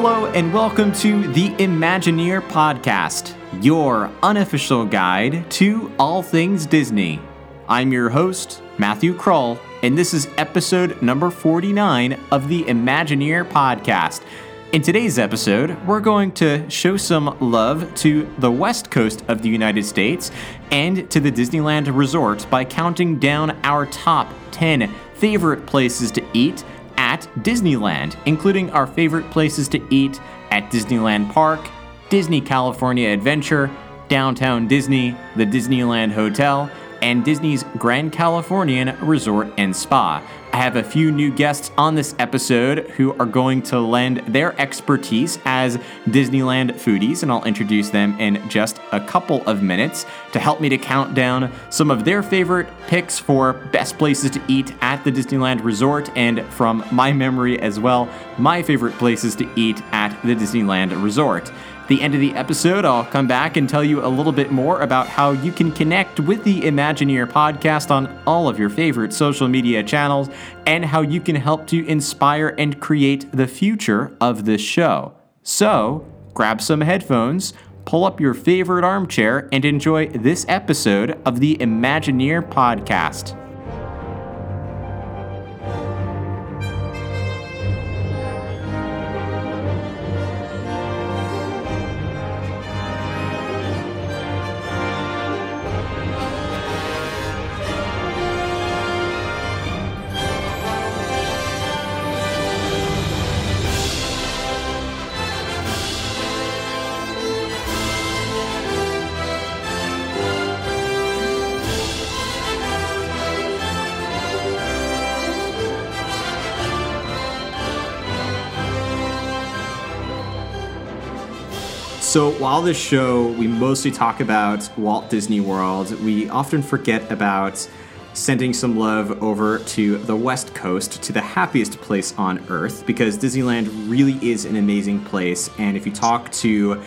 Hello, and welcome to the Imagineer Podcast, your unofficial guide to all things Disney. I'm your host, Matthew Kroll, and this is episode number 49 of the Imagineer Podcast. In today's episode, we're going to show some love to the west coast of the United States and to the Disneyland Resort by counting down our top 10 favorite places to eat at Disneyland, including our favorite places to eat at Disneyland Park, Disney California Adventure, Downtown Disney, the Disneyland Hotel, and Disney's Grand Californian Resort and Spa. I have a few new guests on this episode who are going to lend their expertise as Disneyland foodies, and I'll introduce them in just a couple of minutes to help me to count down some of their favorite picks for best places to eat at the Disneyland Resort, and from my memory as well, my favorite places to eat at the Disneyland Resort the end of the episode, I'll come back and tell you a little bit more about how you can connect with the Imagineer podcast on all of your favorite social media channels and how you can help to inspire and create the future of this show. So, grab some headphones, pull up your favorite armchair, and enjoy this episode of the Imagineer podcast. While this show, we mostly talk about Walt Disney World, we often forget about sending some love over to the West Coast, to the happiest place on earth, because Disneyland really is an amazing place. And if you talk to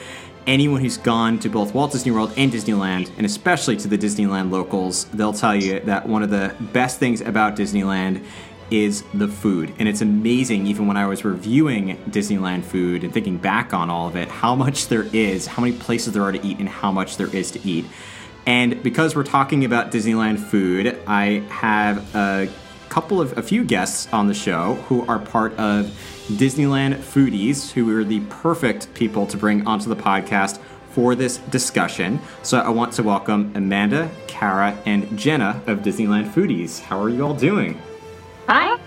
anyone who's gone to both Walt Disney World and Disneyland, and especially to the Disneyland locals, they'll tell you that one of the best things about Disneyland is the food. And it's amazing, even when I was reviewing Disneyland food and thinking back on all of it, how much there is, how many places there are to eat, and how much there is to eat. And because we're talking about Disneyland food, I have a couple of a few guests on the show who are part of Disneyland Foodies, who are the perfect people to bring onto the podcast for this discussion. So I want to welcome Amanda, Kara, and Jenna of Disneyland Foodies. How are you all doing? Hi.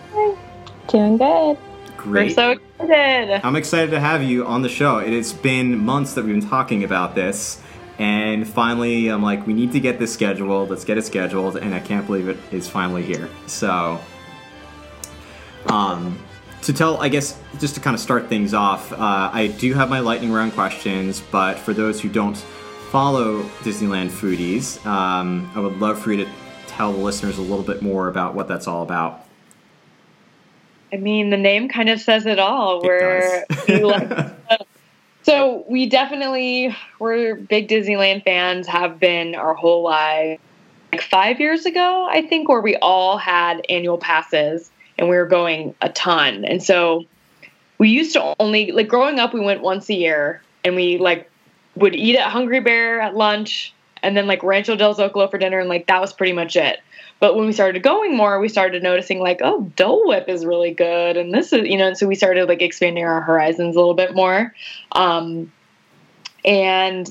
Doing good. Great. We're so excited. I'm excited to have you on the show. It has been months that we've been talking about this, and finally, I'm like, we need to get this scheduled. Let's get it scheduled, and I can't believe it is finally here. So, um, to tell, I guess, just to kind of start things off, uh, I do have my lightning round questions, but for those who don't follow Disneyland Foodies, um, I would love for you to tell the listeners a little bit more about what that's all about. I mean, the name kind of says it all. It We're we like- so we definitely we're big Disneyland fans. Have been our whole life. Like five years ago, I think, where we all had annual passes and we were going a ton. And so we used to only like growing up. We went once a year, and we like would eat at Hungry Bear at lunch, and then like Rancho del Zocalo for dinner, and like that was pretty much it. But when we started going more, we started noticing like, oh, Dole Whip is really good, and this is you know, and so we started like expanding our horizons a little bit more. Um, and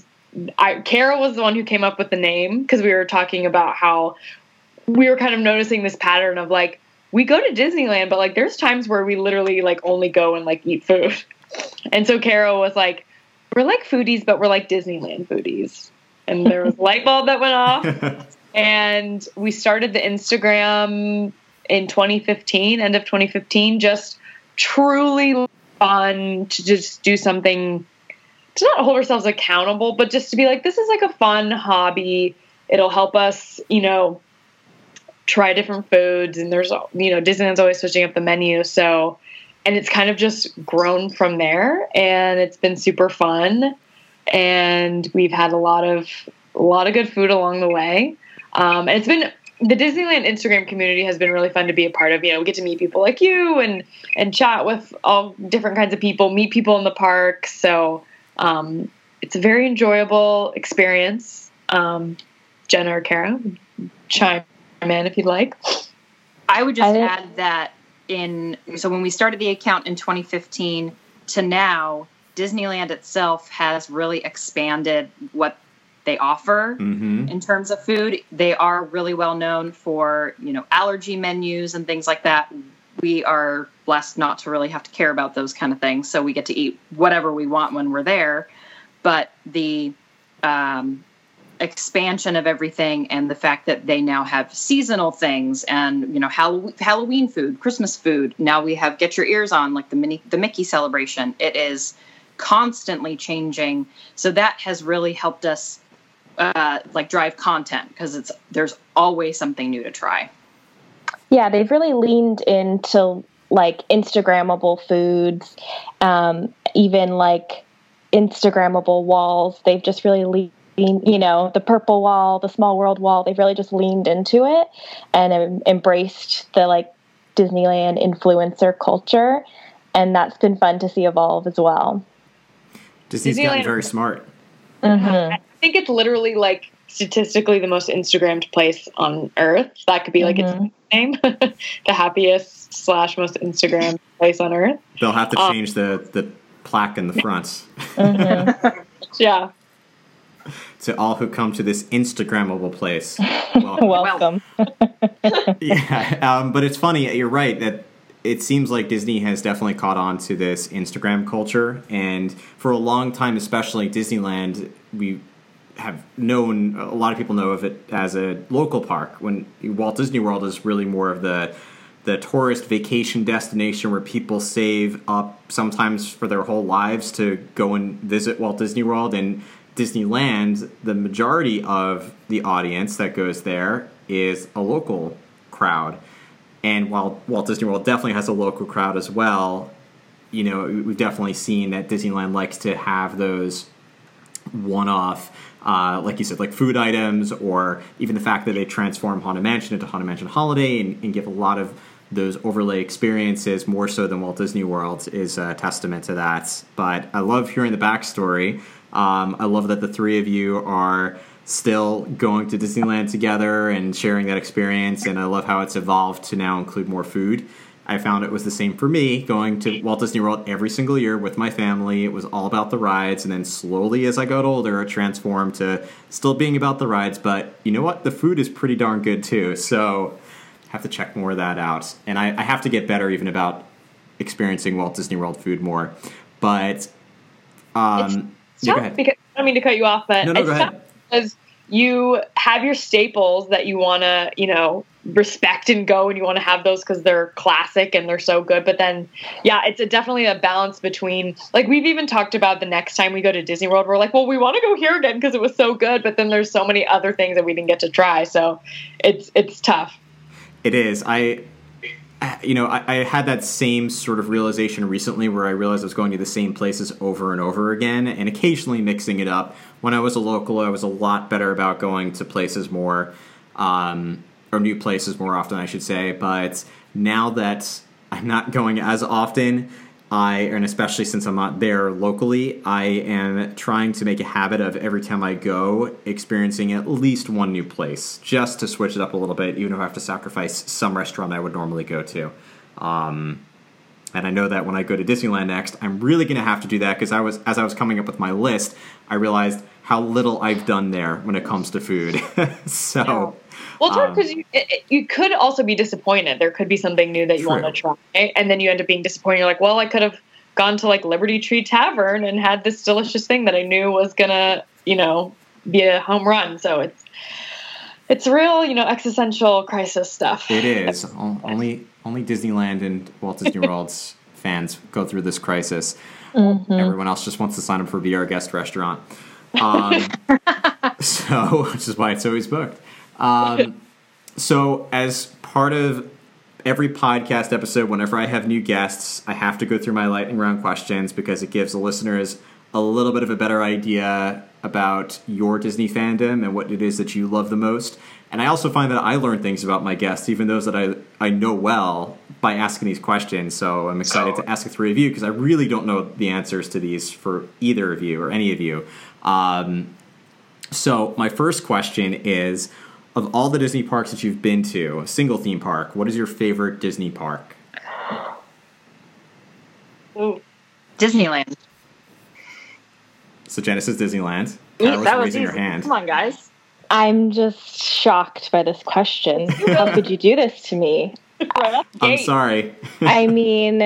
I, Kara was the one who came up with the name because we were talking about how we were kind of noticing this pattern of like we go to Disneyland, but like there's times where we literally like only go and like eat food. And so Kara was like, we're like foodies, but we're like Disneyland foodies. And there was a light bulb that went off and we started the Instagram in 2015, end of 2015, just truly fun to just do something to not hold ourselves accountable, but just to be like, this is like a fun hobby. It'll help us, you know, try different foods. And there's, you know, Disneyland's always switching up the menu. So, and it's kind of just grown from there. And it's been super fun. And we've had a lot of, a lot of good food along the way. Um, and it's been the Disneyland Instagram community has been really fun to be a part of. You know, we get to meet people like you and and chat with all different kinds of people, meet people in the park. So um, it's a very enjoyable experience. Um, Jenna or Kara, chime in if you'd like. I would just I add that in so when we started the account in 2015 to now, Disneyland itself has really expanded what they offer mm-hmm. in terms of food. They are really well known for, you know, allergy menus and things like that. We are blessed not to really have to care about those kind of things. So we get to eat whatever we want when we're there. But the um, expansion of everything and the fact that they now have seasonal things and you know Halloween food, Christmas food. Now we have get your ears on like the mini the Mickey celebration. It is constantly changing. So that has really helped us uh, like drive content because it's there's always something new to try. Yeah, they've really leaned into like Instagrammable foods, um, even like Instagrammable walls. They've just really leaned, you know, the purple wall, the small world wall. They've really just leaned into it and um, embraced the like Disneyland influencer culture, and that's been fun to see evolve as well. Disney's Disneyland, gotten very smart. Mm-hmm think it's literally like statistically the most Instagrammed place on earth. That could be like mm-hmm. its name, the happiest slash most Instagram place on earth. They'll have to um, change um, the the plaque in the front. Mm-hmm. yeah. To all who come to this Instagrammable place, welcome. welcome. yeah, um, but it's funny. You're right that it seems like Disney has definitely caught on to this Instagram culture, and for a long time, especially Disneyland, we have known a lot of people know of it as a local park when Walt Disney World is really more of the the tourist vacation destination where people save up sometimes for their whole lives to go and visit Walt Disney World. And Disneyland the majority of the audience that goes there is a local crowd and while Walt Disney World definitely has a local crowd as well you know we've definitely seen that Disneyland likes to have those one-off uh, like you said, like food items, or even the fact that they transform Haunted Mansion into Haunted Mansion Holiday and, and give a lot of those overlay experiences more so than Walt Disney World is a testament to that. But I love hearing the backstory. Um, I love that the three of you are still going to Disneyland together and sharing that experience, and I love how it's evolved to now include more food. I found it was the same for me going to Walt Disney World every single year with my family. It was all about the rides, and then slowly as I got older, it transformed to still being about the rides. But you know what? The food is pretty darn good too. So I have to check more of that out, and I, I have to get better even about experiencing Walt Disney World food more. But um, yeah, because I don't mean to cut you off, but no, no, go ahead. Because you have your staples that you want to, you know, respect and go and you want to have those because they're classic and they're so good. But then yeah it's a, definitely a balance between like we've even talked about the next time we go to disney world we're like well we want to go here again because it was so good but then there's so many other things that we didn't get to try. So it's it's tough. It is. I you know I, I had that same sort of realization recently where i realized i was going to the same places over and over again and occasionally mixing it up when i was a local i was a lot better about going to places more um, or new places more often, I should say. But now that I'm not going as often, I and especially since I'm not there locally, I am trying to make a habit of every time I go experiencing at least one new place, just to switch it up a little bit, even if I have to sacrifice some restaurant I would normally go to. Um, and I know that when I go to Disneyland next, I'm really going to have to do that because I was as I was coming up with my list, I realized how little I've done there when it comes to food. so well, it's hard because um, you, you could also be disappointed. There could be something new that you true. want to try, and then you end up being disappointed. You're like, well, I could have gone to like Liberty Tree Tavern and had this delicious thing that I knew was gonna, you know, be a home run. So it's it's real, you know, existential crisis stuff. It is. only only Disneyland and Walt Disney World's fans go through this crisis. Mm-hmm. Everyone else just wants to sign up for Be Our Guest restaurant. Um, so, which is why it's always booked. Um, so, as part of every podcast episode, whenever I have new guests, I have to go through my lightning round questions because it gives the listeners a little bit of a better idea about your Disney fandom and what it is that you love the most. And I also find that I learn things about my guests, even those that I, I know well, by asking these questions. So I'm excited to ask the three of you because I really don't know the answers to these for either of you or any of you. Um, so my first question is of all the Disney parks that you've been to, a single theme park, what is your favorite Disney park? Ooh. Disneyland. So Genesis Disneyland. Kara was that was raising easy. her hand. Come on, guys. I'm just shocked by this question. How could you do this to me? I'm sorry. I mean,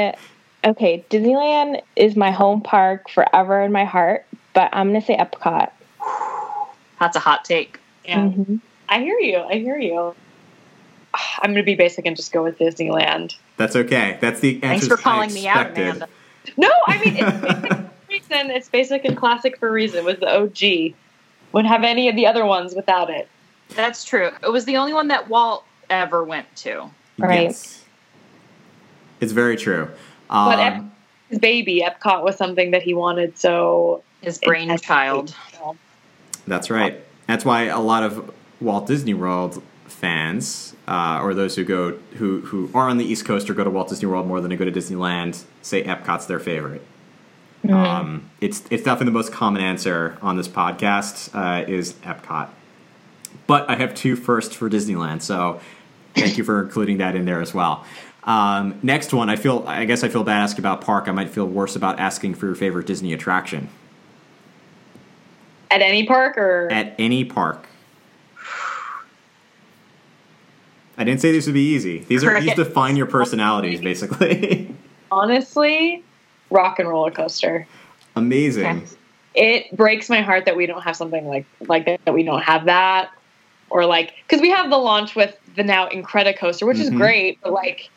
okay, Disneyland is my home park forever in my heart, but I'm going to say Epcot. That's a hot take. Yeah. Mm-hmm. I hear you. I hear you. I'm going to be basic and just go with Disneyland. That's okay. That's the answer. Thanks for calling me out, Amanda. No, I mean it's basic reason. It's basic and classic for a reason. Was the OG. Wouldn't have any of the other ones without it. That's true. It was the only one that Walt ever went to. Right. Yes. It's very true. Um, but Ep- his baby Epcot was something that he wanted. So his brainchild. That's right. That's why a lot of Walt Disney World fans, uh, or those who go who who are on the East Coast or go to Walt Disney World more than they go to Disneyland, say Epcot's their favorite. Mm-hmm. Um, it's it's definitely the most common answer on this podcast uh, is Epcot. But I have two first for Disneyland, so thank you for including that in there as well. Um, next one, I feel I guess I feel bad asking about park. I might feel worse about asking for your favorite Disney attraction. At any park or at any park. I didn't say these would be easy. These are these define your personalities, basically. Honestly, rock and roller coaster. Amazing. Okay. It breaks my heart that we don't have something like like that. That we don't have that, or like because we have the launch with the now Incredicoaster, which mm-hmm. is great, but like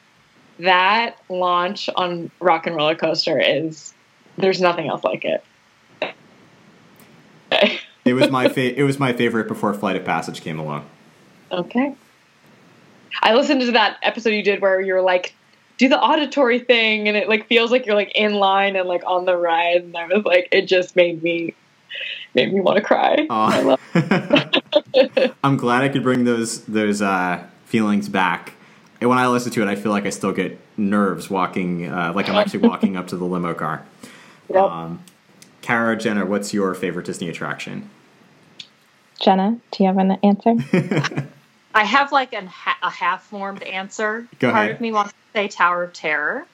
that launch on rock and roller coaster is there's nothing else like it. it was my fa- it was my favorite before Flight of Passage came along. Okay. I listened to that episode you did where you're like, do the auditory thing, and it like feels like you're like in line and like on the ride, and I was like, it just made me made me want to cry. I'm glad I could bring those those uh, feelings back. And when I listen to it, I feel like I still get nerves walking, uh, like I'm actually walking up to the limo car. Yep. Um, Kara, Jenna, what's your favorite Disney attraction? Jenna, do you have an answer? I have like an, a half formed answer. Go Part ahead. of me wants to say Tower of Terror,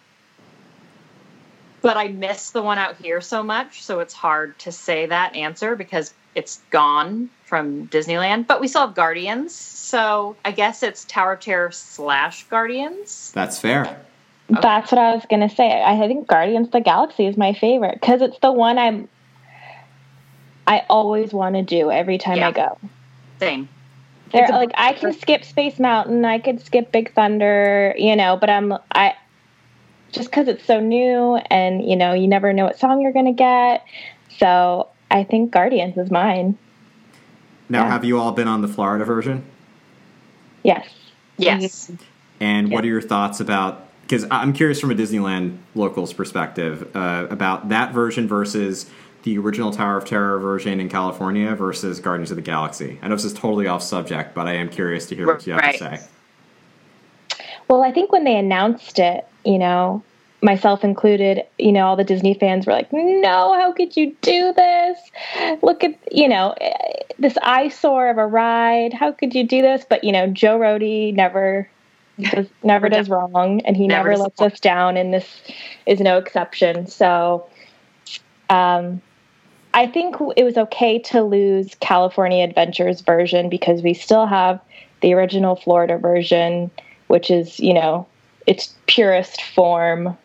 but I miss the one out here so much, so it's hard to say that answer because it's gone from Disneyland. But we still have Guardians, so I guess it's Tower of Terror slash Guardians. That's fair. Okay. That's what I was gonna say. I think Guardians of the Galaxy is my favorite because it's the one I'm. I always want to do every time yeah. I go. Same. There, like I can skip Space Mountain, I could skip Big Thunder, you know, but I'm I just because it's so new and you know you never know what song you're gonna get. So I think Guardians is mine. Now, yeah. have you all been on the Florida version? Yes. Yes. And what are your thoughts about? Because I'm curious from a Disneyland locals perspective uh, about that version versus the original Tower of Terror version in California versus Guardians of the Galaxy? I know this is totally off subject, but I am curious to hear what you have right. to say. Well, I think when they announced it, you know, myself included, you know, all the Disney fans were like, no, how could you do this? Look at, you know, this eyesore of a ride. How could you do this? But, you know, Joe Rohde never does, never does wrong and he never, never lets us down and this is no exception. So, um, I think it was okay to lose California Adventures version because we still have the original Florida version, which is, you know, its purest form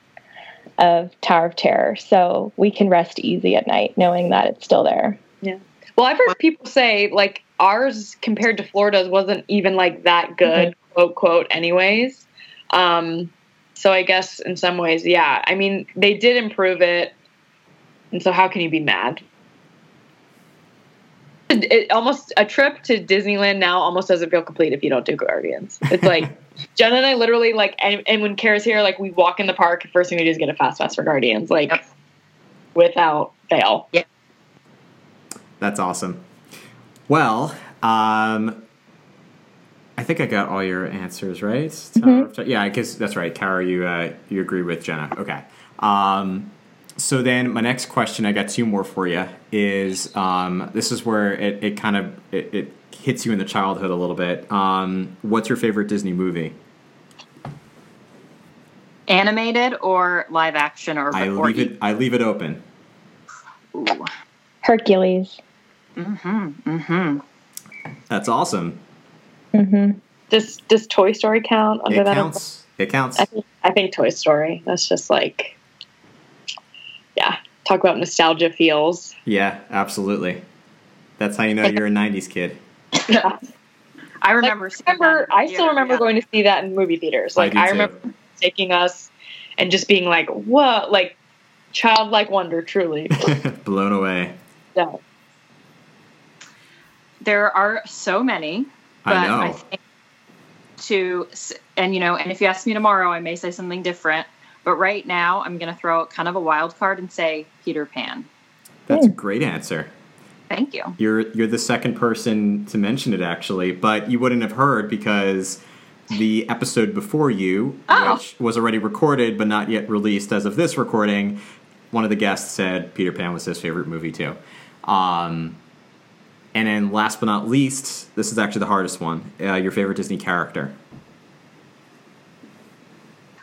of Tower of Terror. So we can rest easy at night knowing that it's still there. Yeah. Well, I've heard people say like ours compared to Florida's wasn't even like that good, mm-hmm. Quote, quote, anyways. Um, so I guess in some ways, yeah. I mean, they did improve it. And so how can you be mad? it almost a trip to Disneyland now almost doesn't feel complete if you don't do Guardians. It's like Jen and I literally like, and, and when Kara's here, like we walk in the park. First thing we do is get a fast pass for Guardians, like yep. without fail. Yeah, that's awesome. Well, um, think I got all your answers right. Mm-hmm. Yeah, I guess that's right. Kara, you uh, you agree with Jenna. Okay. Um, so then my next question, I got two more for you. Is um, this is where it, it kind of it, it, hits you in the childhood a little bit. Um, what's your favorite Disney movie? Animated or live action or I leave it. I leave it open. Ooh. Hercules. Mm-hmm. Mm-hmm. That's awesome. Mm-hmm. Does Does Toy Story count under that? it that? Counts. It counts. I think, I think Toy Story. That's just like, yeah. Talk about nostalgia feels. Yeah, absolutely. That's how you know you're a '90s kid. Yeah. I remember. Like, remember I still remember yeah. going to see that in movie theaters. Like I, I remember taking us and just being like, "What?" Like childlike wonder, truly. Blown away. Yeah. There are so many, but I, know. I think to and you know, and if you ask me tomorrow, I may say something different. But right now, I'm going to throw kind of a wild card and say Peter Pan. That's a great answer. Thank you. You're you're the second person to mention it actually, but you wouldn't have heard because the episode before you, oh. which was already recorded but not yet released as of this recording, one of the guests said Peter Pan was his favorite movie too. Um, and then last but not least, this is actually the hardest one. Uh, your favorite Disney character?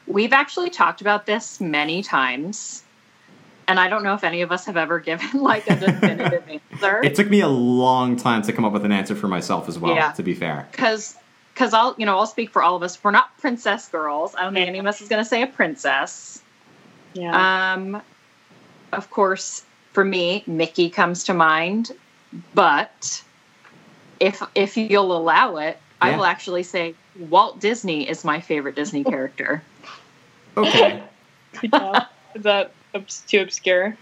We've actually talked about this many times. And I don't know if any of us have ever given like a definitive answer. It took me a long time to come up with an answer for myself as well, yeah. to be fair. Because because I'll you know I'll speak for all of us. We're not princess girls. I don't think any of us is going to say a princess. Yeah. Um, of course, for me, Mickey comes to mind, but if if you'll allow it, yeah. I will actually say Walt Disney is my favorite Disney character. Okay. is that too obscure?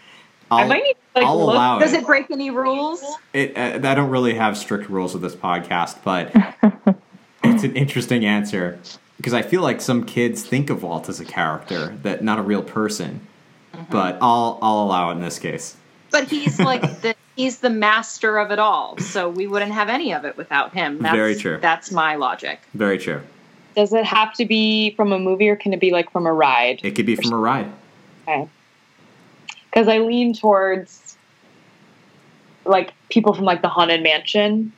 I'll, I might need to, like, I'll look. allow Does it. it break any rules? It, uh, I don't really have strict rules with this podcast, but it's an interesting answer because I feel like some kids think of Walt as a character that not a real person. Mm-hmm. But I'll I'll allow it in this case. But he's like the he's the master of it all, so we wouldn't have any of it without him. That's, Very true. That's my logic. Very true. Does it have to be from a movie, or can it be like from a ride? It could be from a ride. Okay. Because I lean towards like people from like the Haunted Mansion,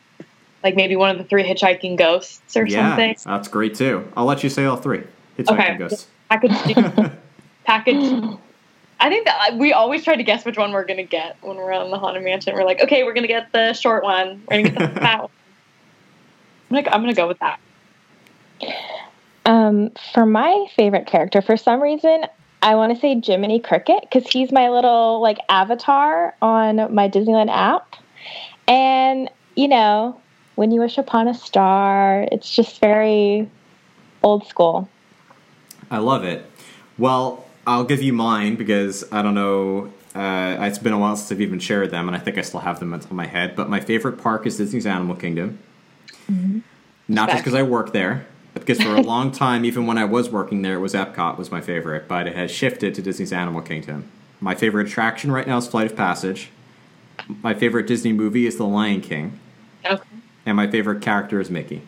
like maybe one of the three Hitchhiking Ghosts or yeah, something. That's great too. I'll let you say all three. Hitchhiking okay. Ghosts. Package. package I think that we always try to guess which one we're gonna get when we're on the Haunted Mansion. We're like, okay, we're gonna get the short one. We're gonna get the fat one. I'm gonna, I'm gonna go with that. Um, for my favorite character, for some reason, I want to say Jiminy Cricket because he's my little like avatar on my Disneyland app, and you know, when you wish upon a star, it's just very old school. I love it. Well, I'll give you mine because I don't know. Uh, it's been a while since I've even shared them, and I think I still have them on my head. But my favorite park is Disney's Animal Kingdom. Mm-hmm. Not just because I work there, but because for a long time, even when I was working there, it was Epcot was my favorite. But it has shifted to Disney's Animal Kingdom. My favorite attraction right now is Flight of Passage. My favorite Disney movie is The Lion King. Okay. And my favorite character is Mickey.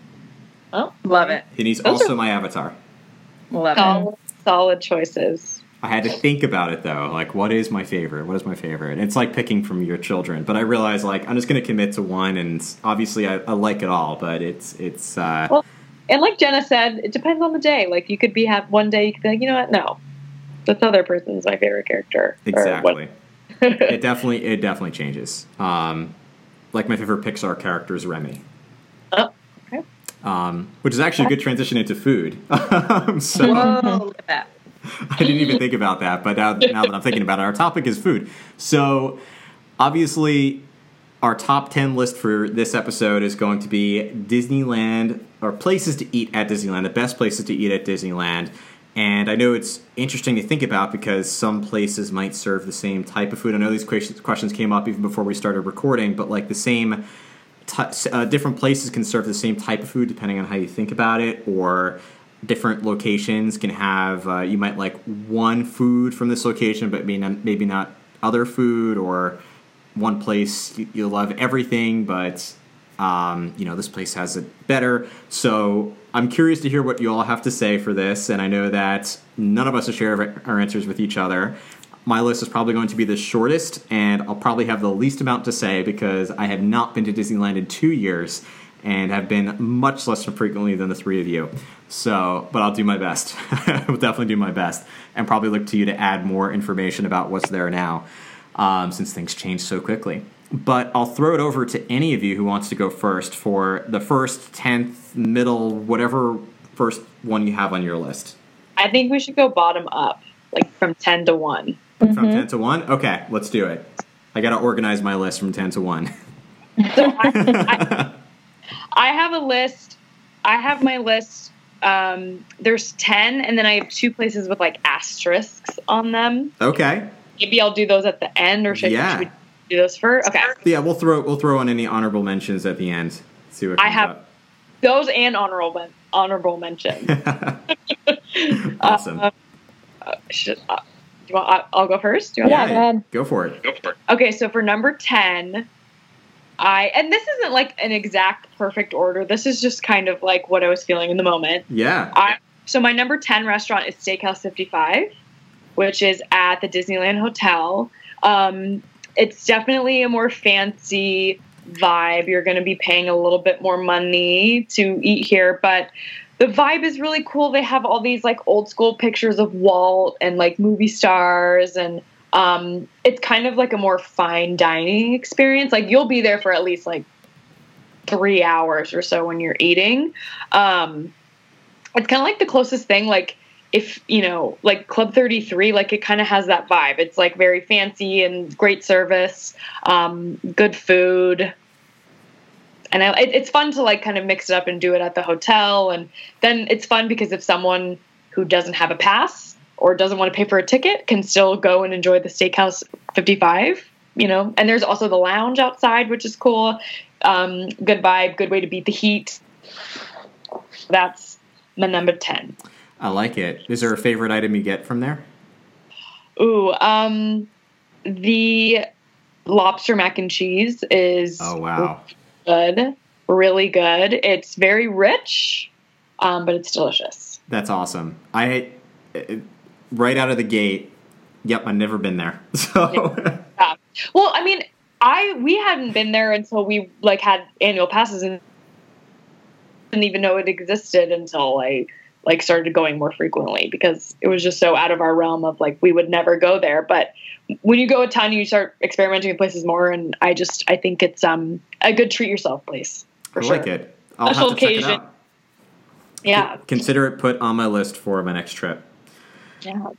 Oh, love it. And he's Those also are- my avatar. Love solid, it. Solid choices. I had to think about it though. Like, what is my favorite? What is my favorite? It's like picking from your children. But I realized like I'm just going to commit to one, and obviously I, I, like it all. But it's it's. Uh, well, and like Jenna said, it depends on the day. Like you could be have one day you could be like, you know what? No, this other person's my favorite character. Exactly. it definitely it definitely changes. Um, like my favorite Pixar character is Remy. Oh. Okay. Um, which is actually a good transition into food. so, Whoa, look at that. I didn't even think about that, but now, now that I'm thinking about it, our topic is food. So, obviously, our top 10 list for this episode is going to be Disneyland or places to eat at Disneyland, the best places to eat at Disneyland. And I know it's interesting to think about because some places might serve the same type of food. I know these questions came up even before we started recording, but like the same, t- uh, different places can serve the same type of food depending on how you think about it, or different locations can have uh, you might like one food from this location but maybe not, maybe not other food or one place you love everything but Um, you know, this place has it better. So I'm curious to hear what you all have to say for this. And I know that none of us will share our answers with each other. My list is probably going to be the shortest, and I'll probably have the least amount to say because I have not been to Disneyland in two years and have been much less frequently than the three of you. So, but I'll do my best. I will definitely do my best, and probably look to you to add more information about what's there now, um, since things change so quickly. But I'll throw it over to any of you who wants to go first for the first, tenth, middle, whatever first one you have on your list. I think we should go bottom up, like from ten to one. Mm-hmm. From ten to one, okay, let's do it. I got to organize my list from ten to one. So I, I, I have a list. I have my list. Um, there's 10, and then I have two places with like asterisks on them. Okay. Maybe I'll do those at the end, or should, yeah. should we do those first? Okay. Yeah, we'll throw we'll throw on any honorable mentions at the end. See what I have. Up. Those and honorable honorable mentions. awesome. Uh, uh, should, uh, do you want, I'll go first. yeah, go ahead. Go for it. Go for it. Okay, so for number ten, I and this isn't like an exact perfect order. This is just kind of like what I was feeling in the moment. Yeah. I, so my number 10 restaurant is Steakhouse 55, which is at the Disneyland Hotel. Um, it's definitely a more fancy vibe. You're going to be paying a little bit more money to eat here, but the vibe is really cool. They have all these like old school pictures of Walt and like movie stars and um, it's kind of like a more fine dining experience. Like you'll be there for at least like three hours or so when you're eating. Um, it's kind of like the closest thing, like if you know, like Club 33, like it kind of has that vibe. It's like very fancy and great service, um, good food. And I, it, it's fun to like kind of mix it up and do it at the hotel. And then it's fun because if someone who doesn't have a pass or doesn't want to pay for a ticket can still go and enjoy the Steakhouse 55. You know, and there's also the lounge outside, which is cool. Um, good vibe, good way to beat the heat. That's my number 10. I like it. Is there a favorite item you get from there? Ooh, um, the lobster mac and cheese is oh wow good, really good. It's very rich, um, but it's delicious. That's awesome. I right out of the gate, yep, I've never been there. So, yeah. well, I mean, I we hadn't been there until we like had annual passes and didn't even know it existed until I like started going more frequently because it was just so out of our realm of like we would never go there. But when you go a ton, you start experimenting with places more, and I just I think it's um a good treat yourself place. For I sure. like it. I'll Special occasion. Yeah. Consider it put on my list for my next trip. Yeah.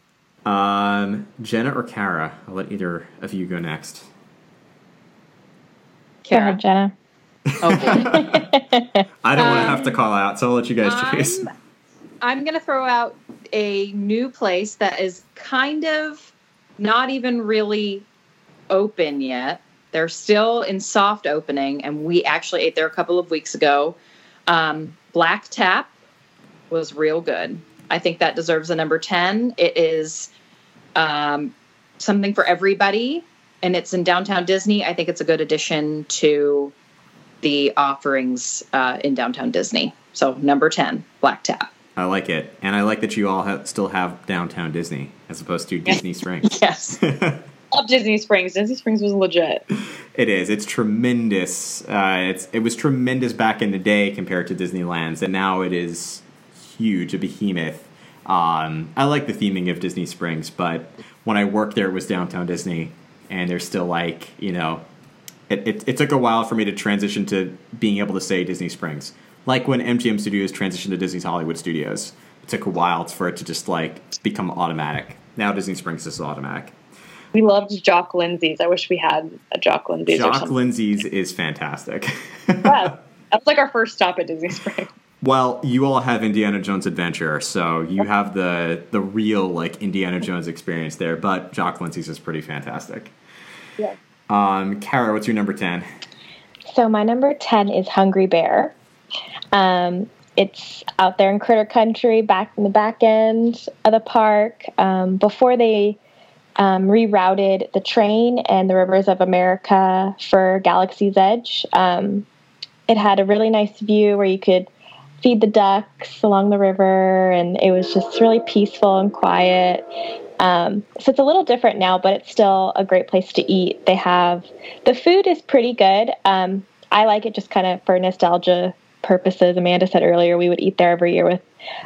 Um, Jenna or Kara? I'll let either of you go next. Kara. Jenna. Okay. I don't um, want to have to call out, so I'll let you guys choose. I'm, I'm going to throw out a new place that is kind of not even really open yet. They're still in soft opening, and we actually ate there a couple of weeks ago. Um, Black Tap was real good. I think that deserves a number 10. It is um, something for everybody, and it's in downtown Disney. I think it's a good addition to the offerings uh, in downtown Disney. So, number 10, Black Tap. I like it. And I like that you all have, still have downtown Disney as opposed to Disney Springs. yes. Love Disney Springs. Disney Springs was legit. It is. It's tremendous. Uh, it's it was tremendous back in the day compared to Disneyland's, and now it is huge, a behemoth. Um, I like the theming of Disney Springs, but when I worked there, it was downtown Disney, and there's still like you know, it, it, it took a while for me to transition to being able to say Disney Springs. Like when MGM Studios transitioned to Disney's Hollywood Studios, it took a while for it to just like become automatic. Now Disney Springs is automatic. We loved Jock Lindsey's. I wish we had a Jock Lindsey's. Jock Lindsey's is fantastic. yeah, that was like our first stop at Disney Springs. Well, you all have Indiana Jones Adventure, so you have the the real like Indiana Jones experience there. But Jock Lindsey's is pretty fantastic. Yeah. Um, Kara, what's your number ten? So my number ten is Hungry Bear. Um, it's out there in Critter Country, back in the back end of the park. Um, before they um, rerouted the train and the Rivers of America for Galaxy's Edge. Um, it had a really nice view where you could feed the ducks along the river, and it was just really peaceful and quiet. Um, so it's a little different now, but it's still a great place to eat. They have the food is pretty good. Um, I like it just kind of for nostalgia purposes. Amanda said earlier we would eat there every year with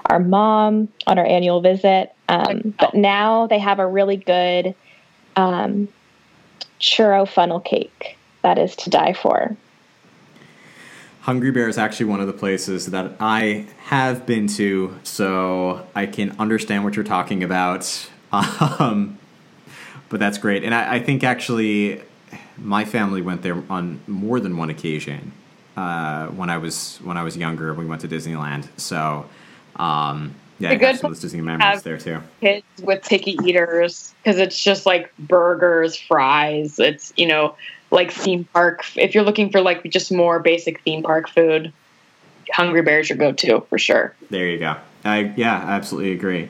our mom on our annual visit. Um, but now they have a really good um, churro funnel cake that is to die for. Hungry Bear is actually one of the places that I have been to, so I can understand what you're talking about. Um, but that's great. And I, I, think actually my family went there on more than one occasion. Uh, when I was when I was younger, we went to Disneyland. So um, yeah, I have some of those Disney memories there too. Kids with picky eaters because it's just like burgers, fries. It's you know like theme park. If you're looking for like just more basic theme park food, Hungry Bear's your go-to for sure. There you go. I yeah, absolutely agree.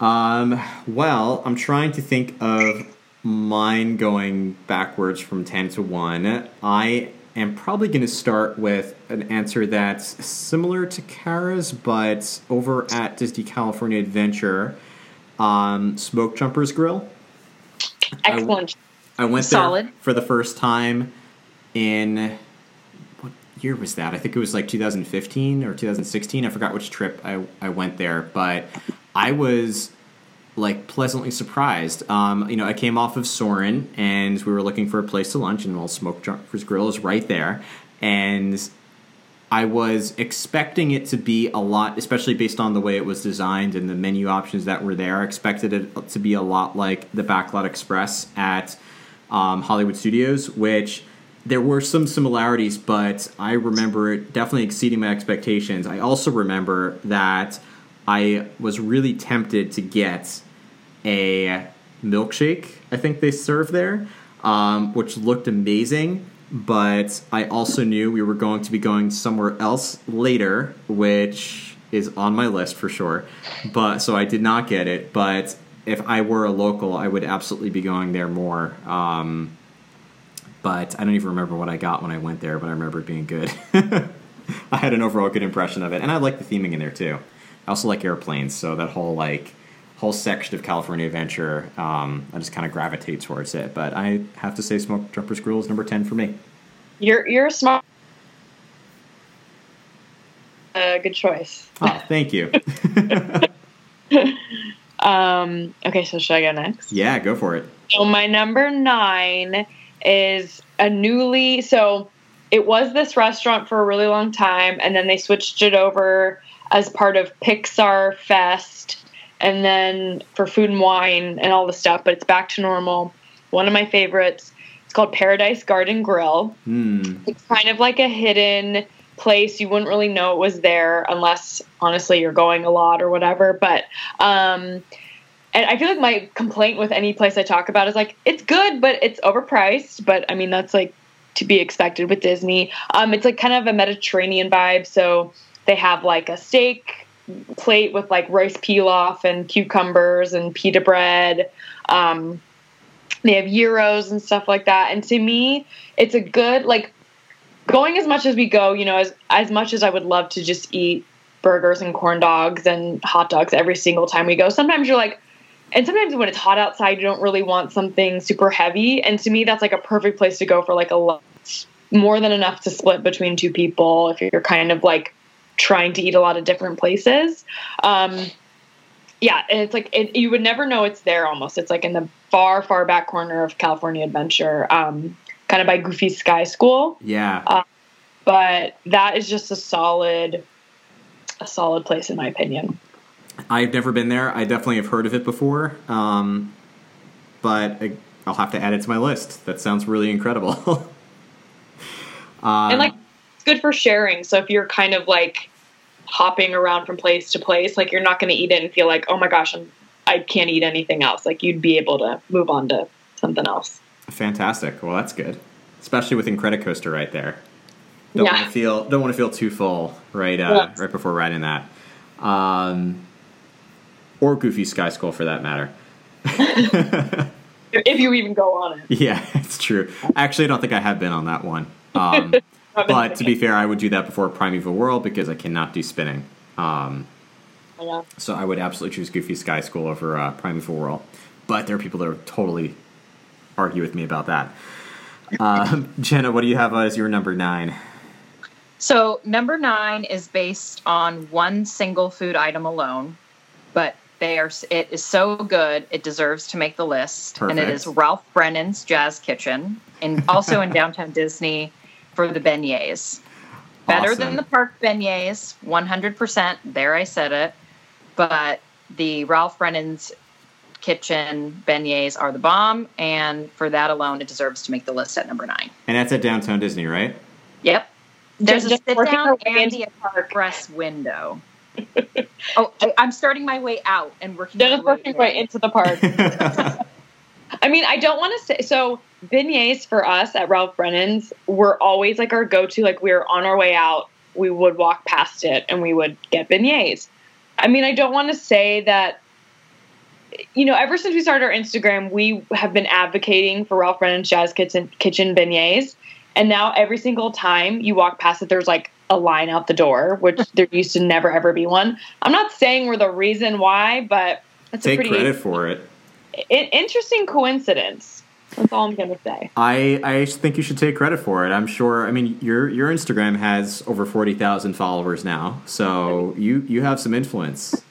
Um, well, I'm trying to think of mine going backwards from ten to one. I am probably going to start with an answer that's similar to Kara's, but over at Disney California Adventure, um, Smoke Jumpers Grill. Excellent. I, I went Solid. there for the first time in what year was that? I think it was like 2015 or 2016. I forgot which trip I, I went there, but I was like pleasantly surprised. Um, you know, I came off of Soarin' and we were looking for a place to lunch, and well, Smoke Jumpers Grill is right there, and I was expecting it to be a lot, especially based on the way it was designed and the menu options that were there. I expected it to be a lot like the Backlot Express at um, Hollywood Studios, which there were some similarities, but I remember it definitely exceeding my expectations. I also remember that I was really tempted to get a milkshake, I think they serve there, um, which looked amazing. But I also knew we were going to be going somewhere else later, which is on my list for sure. But so I did not get it. But if I were a local, I would absolutely be going there more. Um, but I don't even remember what I got when I went there, but I remember it being good. I had an overall good impression of it, and I like the theming in there too. I also like airplanes, so that whole like whole section of California Adventure, um, I just kind of gravitate towards it. But I have to say, Smoke Jumpers Grill is number ten for me. You're you're a smart. Uh, good choice. Oh, thank you. um, okay, so should I go next? Yeah, go for it. So my number nine is a newly so it was this restaurant for a really long time, and then they switched it over as part of Pixar Fest and then for food and wine and all the stuff, but it's back to normal. One of my favorites. It's called Paradise Garden Grill. Mm. It's kind of like a hidden place. You wouldn't really know it was there unless, honestly, you're going a lot or whatever. But um, and I feel like my complaint with any place I talk about is like it's good, but it's overpriced. But I mean that's like to be expected with Disney. Um, it's like kind of a Mediterranean vibe, so they have like a steak plate with like rice pilaf and cucumbers and pita bread. Um, they have gyros and stuff like that. And to me, it's a good like going as much as we go. You know, as as much as I would love to just eat burgers and corn dogs and hot dogs every single time we go. Sometimes you're like, and sometimes when it's hot outside, you don't really want something super heavy. And to me, that's like a perfect place to go for like a lot More than enough to split between two people if you're kind of like trying to eat a lot of different places. Um, yeah, it's like it, you would never know it's there. Almost, it's like in the far, far back corner of California Adventure, um, kind of by Goofy Sky School. Yeah, uh, but that is just a solid, a solid place in my opinion. I've never been there. I definitely have heard of it before, um, but I, will have to add it to my list. That sounds really incredible. um, and like it's good for sharing. So if you're kind of like hopping around from place to place, like you're not going to eat it and feel like, oh my gosh, I'm, I can't eat anything else. Like you'd be able to move on to something else. Fantastic. Well, that's good, especially with Incredicoaster right there. Don't yeah. want to feel don't want to feel too full right uh, right before riding that, um, or Goofy Sky School for that matter. if you even go on it. Yeah, it's true. Actually, I don't think I have been on that one. Um, but to be fair, I would do that before Primeval Whirl because I cannot do spinning. Um, yeah. So I would absolutely choose Goofy Sky School over uh, Primeval Whirl. But there are people that are totally argue with me about that. Uh, Jenna, what do you have as your number nine? So number nine is based on one single food item alone, but they are. It is so good it deserves to make the list, Perfect. and it is Ralph Brennan's Jazz Kitchen, and also in downtown Disney for the beignets. Better awesome. than the park beignets, one hundred percent. There, I said it. But the Ralph Brennan's kitchen beignets are the bomb, and for that alone, it deserves to make the list at number nine. And that's at downtown Disney, right? Yep. There's just, a sit down and the express window. oh, I, am starting my way out and working. Just working right into the park. I mean, I don't want to say so. Beignets for us at Ralph Brennan's were always like our go-to. Like we were on our way out, we would walk past it and we would get beignets. I mean, I don't want to say that. You know, ever since we started our Instagram, we have been advocating for Ralph Brennan's Jazz Kitchen, kitchen beignets. And now every single time you walk past it, there's like a line out the door, which there used to never ever be one. I'm not saying we're the reason why, but that's Take a pretty credit for it. interesting coincidence. That's all I'm gonna say. I, I think you should take credit for it. I'm sure. I mean, your your Instagram has over forty thousand followers now, so you you have some influence.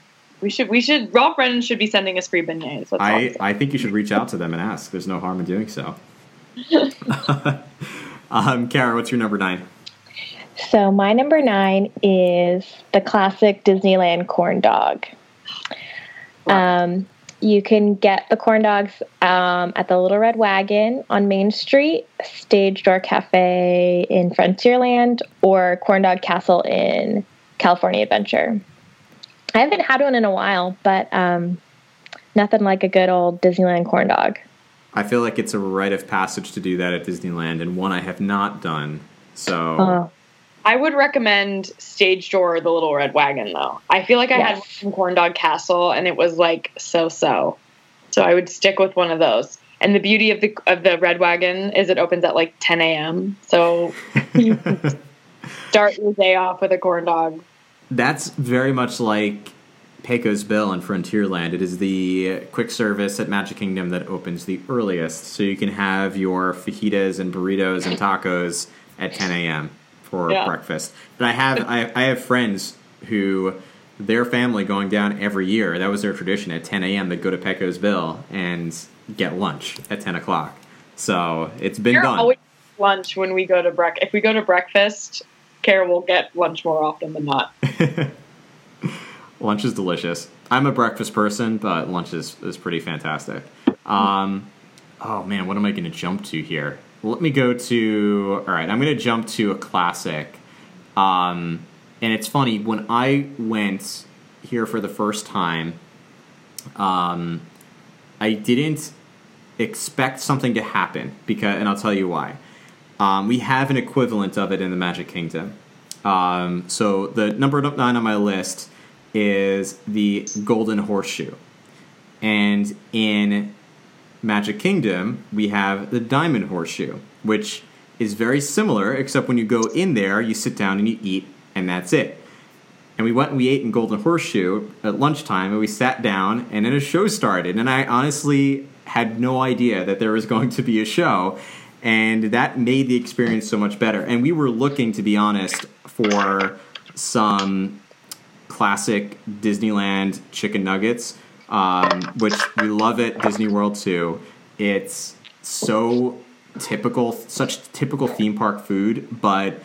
We should we should Rob Brennan should be sending us free beignets. I I think you should reach out to them and ask. There's no harm in doing so. um, Kara, what's your number nine? So my number nine is the classic Disneyland corn dog. Um, you can get the corn dogs um, at the Little Red Wagon on Main Street, Stage Door Cafe in Frontierland, or Corn Dog Castle in California Adventure. I haven't had one in a while, but um, nothing like a good old Disneyland corn dog. I feel like it's a rite of passage to do that at Disneyland, and one I have not done. So. Uh, I would recommend Stage Door the Little Red Wagon though. I feel like I yes. had from Corn Dog Castle and it was like so so. So I would stick with one of those. And the beauty of the of the Red Wagon is it opens at like 10 a.m. So you start your day off with a corn dog. That's very much like Pecos Bill in Frontierland. It is the quick service at Magic Kingdom that opens the earliest, so you can have your fajitas and burritos and tacos at 10 a.m for yeah. breakfast. And I have I, I have friends who their family going down every year. That was their tradition. At 10 a.m., they'd go to Pecos Bill and get lunch at 10 o'clock. So it's been Kara done. Always lunch when we go to break. If we go to breakfast, Kara will get lunch more often than not. lunch is delicious. I'm a breakfast person, but lunch is, is pretty fantastic. Um, oh man, what am I going to jump to here? let me go to. All right, I'm going to jump to a classic. Um, and it's funny when I went here for the first time. Um, I didn't expect something to happen because, and I'll tell you why. Um, we have an equivalent of it in the Magic Kingdom. Um, so the number nine on my list is the Golden Horseshoe, and in Magic Kingdom, we have the Diamond Horseshoe, which is very similar, except when you go in there, you sit down and you eat, and that's it. And we went and we ate in Golden Horseshoe at lunchtime, and we sat down, and then a show started. And I honestly had no idea that there was going to be a show, and that made the experience so much better. And we were looking, to be honest, for some classic Disneyland chicken nuggets um, which we love at Disney World too. It's so typical, such typical theme park food, but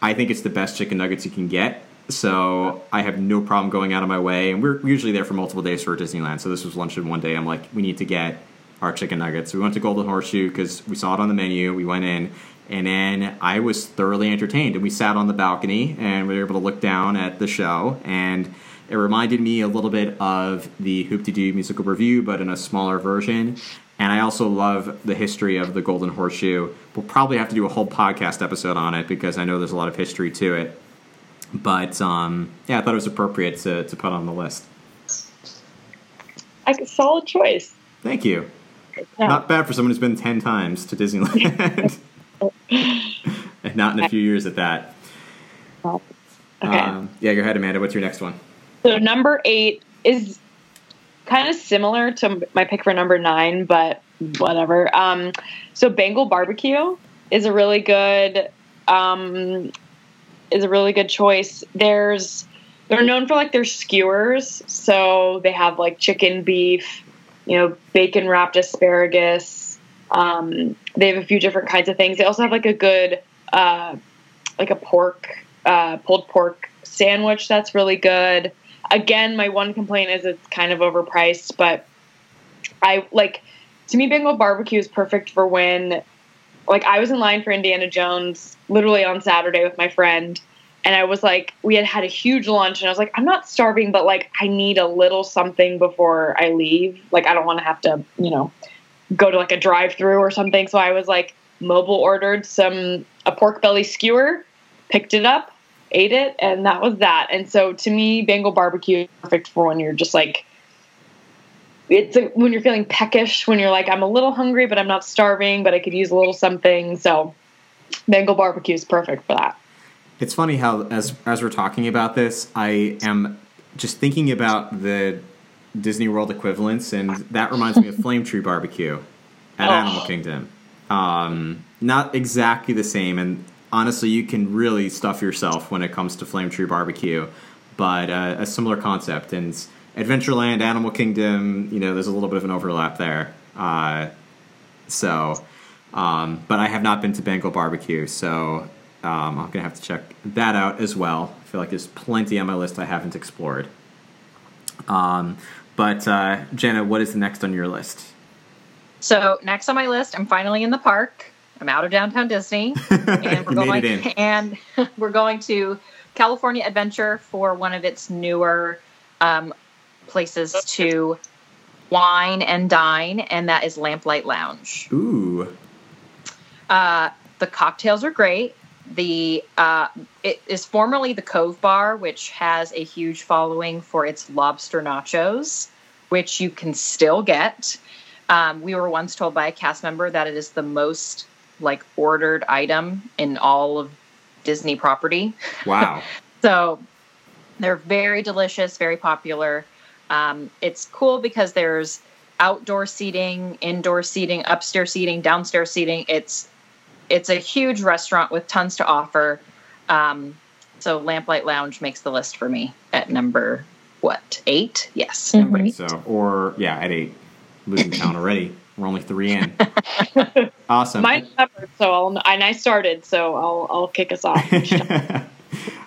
I think it's the best chicken nuggets you can get. So I have no problem going out of my way, and we're usually there for multiple days for Disneyland. So this was lunch in one day. I'm like, we need to get our chicken nuggets. We went to Golden Horseshoe because we saw it on the menu. We went in, and then I was thoroughly entertained. And we sat on the balcony, and we were able to look down at the show and it reminded me a little bit of the Hoop-Dee-Doo musical revue, but in a smaller version. And I also love the history of the Golden Horseshoe. We'll probably have to do a whole podcast episode on it because I know there's a lot of history to it. But um, yeah, I thought it was appropriate to, to put on the list. A solid choice. Thank you. Yeah. Not bad for someone who's been 10 times to Disneyland and not in a few years at that. Okay. Um, yeah, go ahead, Amanda. What's your next one? So number eight is kind of similar to my pick for number nine, but whatever. Um, so Bengal barbecue is a really good um, is a really good choice. There's they're known for like their skewers, so they have like chicken, beef, you know, bacon wrapped asparagus. Um, they have a few different kinds of things. They also have like a good uh, like a pork uh, pulled pork sandwich that's really good. Again, my one complaint is it's kind of overpriced, but I like to me Bengal barbecue is perfect for when like I was in line for Indiana Jones literally on Saturday with my friend and I was like we had had a huge lunch and I was like I'm not starving but like I need a little something before I leave. Like I don't want to have to, you know, go to like a drive-through or something. So I was like mobile ordered some a pork belly skewer, picked it up, ate it, and that was that. And so to me, Bengal barbecue is perfect for when you're just like, it's when you're feeling peckish, when you're like, I'm a little hungry, but I'm not starving, but I could use a little something. So Bengal barbecue is perfect for that. It's funny how, as as we're talking about this, I am just thinking about the Disney World equivalents, and that reminds me of Flame Tree Barbecue at oh. Animal Kingdom. Um, not exactly the same, and honestly, you can really stuff yourself when it comes to Flame Tree Barbecue, but uh, a similar concept. And Adventureland, Animal Kingdom, you know, there's a little bit of an overlap there. Uh, so, um, but I have not been to Bengal Barbecue, so um, I'm gonna have to check that out as well. I feel like there's plenty on my list I haven't explored. Um, but uh, Jenna, what is the next on your list? So next on my list, I'm finally in the park. I'm out of downtown Disney, and we're going and we're going to California Adventure for one of its newer um, places to wine and dine, and that is Lamplight Lounge. Ooh. Uh, the cocktails are great. The uh, it is formerly the Cove Bar, which has a huge following for its lobster nachos, which you can still get. Um, we were once told by a cast member that it is the most like ordered item in all of Disney property. Wow. so they're very delicious, very popular. Um, it's cool because there's outdoor seating, indoor seating, upstairs seating, downstairs seating. It's it's a huge restaurant with tons to offer. Um, so Lamplight Lounge makes the list for me at number what eight? Yes, mm-hmm. number eight. So or yeah, at eight, losing count already. We're only three in. awesome. Mine covered, so I'll, and I started, so I'll I'll kick us off. and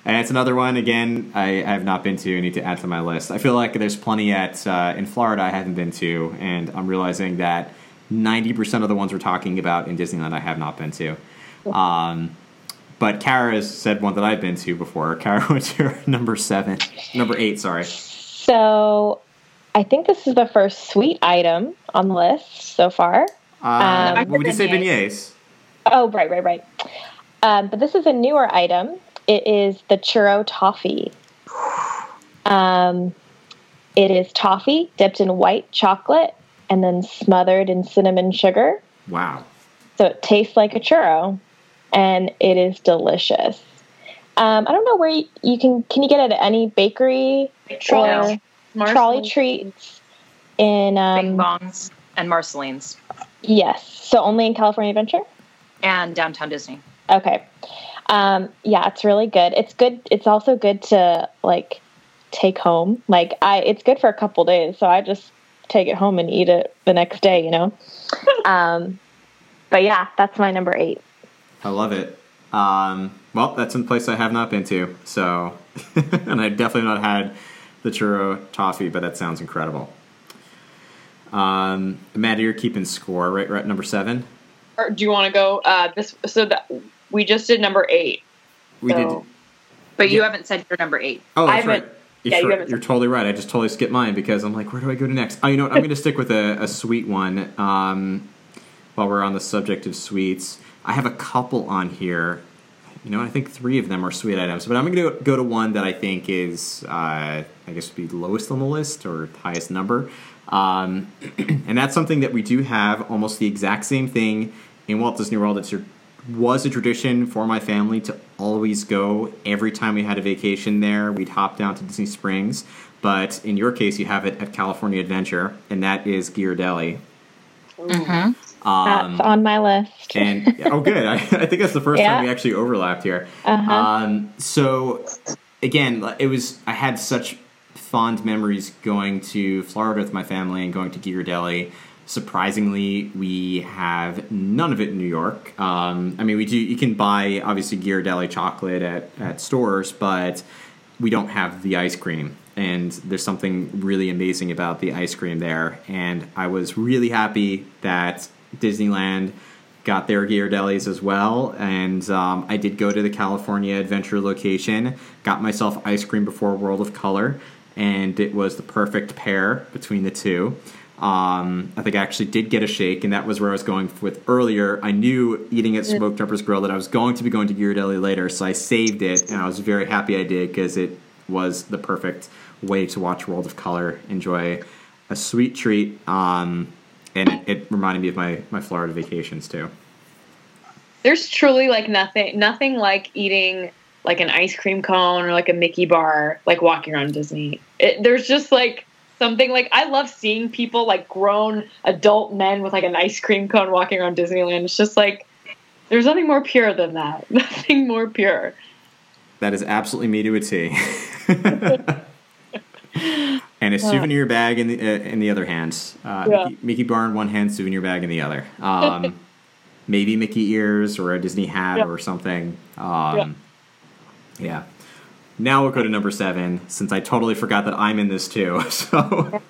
it's another one again. I, I, have not been to. I need to add to my list. I feel like there's plenty at uh, in Florida I haven't been to, and I'm realizing that 90% of the ones we're talking about in Disneyland I have not been to. Um, but Kara has said one that I've been to before. Kara, what's your number seven? Number eight, sorry. So I think this is the first sweet item on the list so far. Uh, um, well, we did say beignets. Oh, right, right, right. Um, but this is a newer item. It is the churro toffee. Um, it is toffee dipped in white chocolate and then smothered in cinnamon sugar. Wow. So it tastes like a churro, and it is delicious. Um, I don't know where you, you, can can you get it at any bakery trolley, or trolley treats in um, Bing Bongs and Marceline's. Yes, so only in California Adventure and Downtown Disney. Okay, um, yeah, it's really good. It's good. It's also good to like take home. Like I, it's good for a couple days. So I just take it home and eat it the next day. You know. um, but yeah, that's my number eight. I love it. Um, well, that's a place I have not been to. So, and I definitely not had the churro toffee, but that sounds incredible. Um, Maddie, you're keeping score, right? Right, number seven. Or do you want to go? Uh, this so that we just did number eight. We so. did, but you haven't said your number eight. Oh, that's I haven't, right. You're, yeah, you haven't you're totally right. I just totally skipped mine because I'm like, where do I go to next? Oh, you know what? I'm going to stick with a, a sweet one. Um, while we're on the subject of sweets, I have a couple on here. You know, I think three of them are sweet items, but I'm going to go to one that I think is, uh, I guess, would be lowest on the list or highest number. Um, and that's something that we do have almost the exact same thing in Walt Disney World. It's your was a tradition for my family to always go every time we had a vacation there. We'd hop down to Disney Springs, but in your case, you have it at California Adventure, and that is Ghirardelli. Mm-hmm. Um, that's on my list. and oh, good. I, I think that's the first yeah. time we actually overlapped here. Uh-huh. Um, so again, it was I had such fond memories going to Florida with my family and going to Ghirardelli. Surprisingly, we have none of it in New York. Um, I mean, we do. You can buy obviously Ghirardelli chocolate at at stores, but we don't have the ice cream. And there's something really amazing about the ice cream there. And I was really happy that Disneyland got their Ghirardellis as well. And um, I did go to the California Adventure location, got myself ice cream before World of Color, and it was the perfect pair between the two. Um, I think I actually did get a shake, and that was where I was going with earlier. I knew eating at Smoke Jumpers Grill that I was going to be going to Ghirardelli later, so I saved it, and I was very happy I did because it was the perfect way to watch World of Color, enjoy a sweet treat, um, and it, it reminded me of my my Florida vacations too. There's truly like nothing, nothing like eating like an ice cream cone or like a Mickey bar, like walking around Disney. It, there's just like something like I love seeing people like grown adult men with like an ice cream cone walking around Disneyland. It's just like there's nothing more pure than that. Nothing more pure. That is absolutely me to a T. and a souvenir bag in the uh, in the other hand. Uh, yeah. Mickey, Mickey, bar in one hand, souvenir bag in the other. Um, maybe Mickey ears or a Disney hat yeah. or something. Um, yeah. Now we'll go to number seven, since I totally forgot that I'm in this too. So,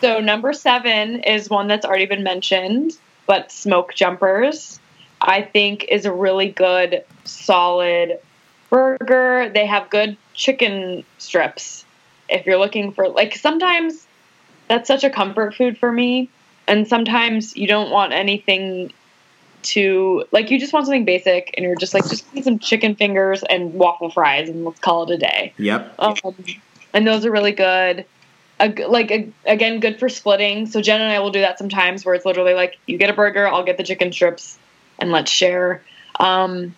so number seven is one that's already been mentioned, but Smoke Jumpers, I think, is a really good, solid burger. They have good chicken strips. If you're looking for, like, sometimes that's such a comfort food for me. And sometimes you don't want anything to like you just want something basic and you're just like just need some chicken fingers and waffle fries and let's call it a day. Yep. Um, and those are really good. A, like a, again, good for splitting. So Jen and I will do that sometimes, where it's literally like you get a burger, I'll get the chicken strips, and let's share. Um,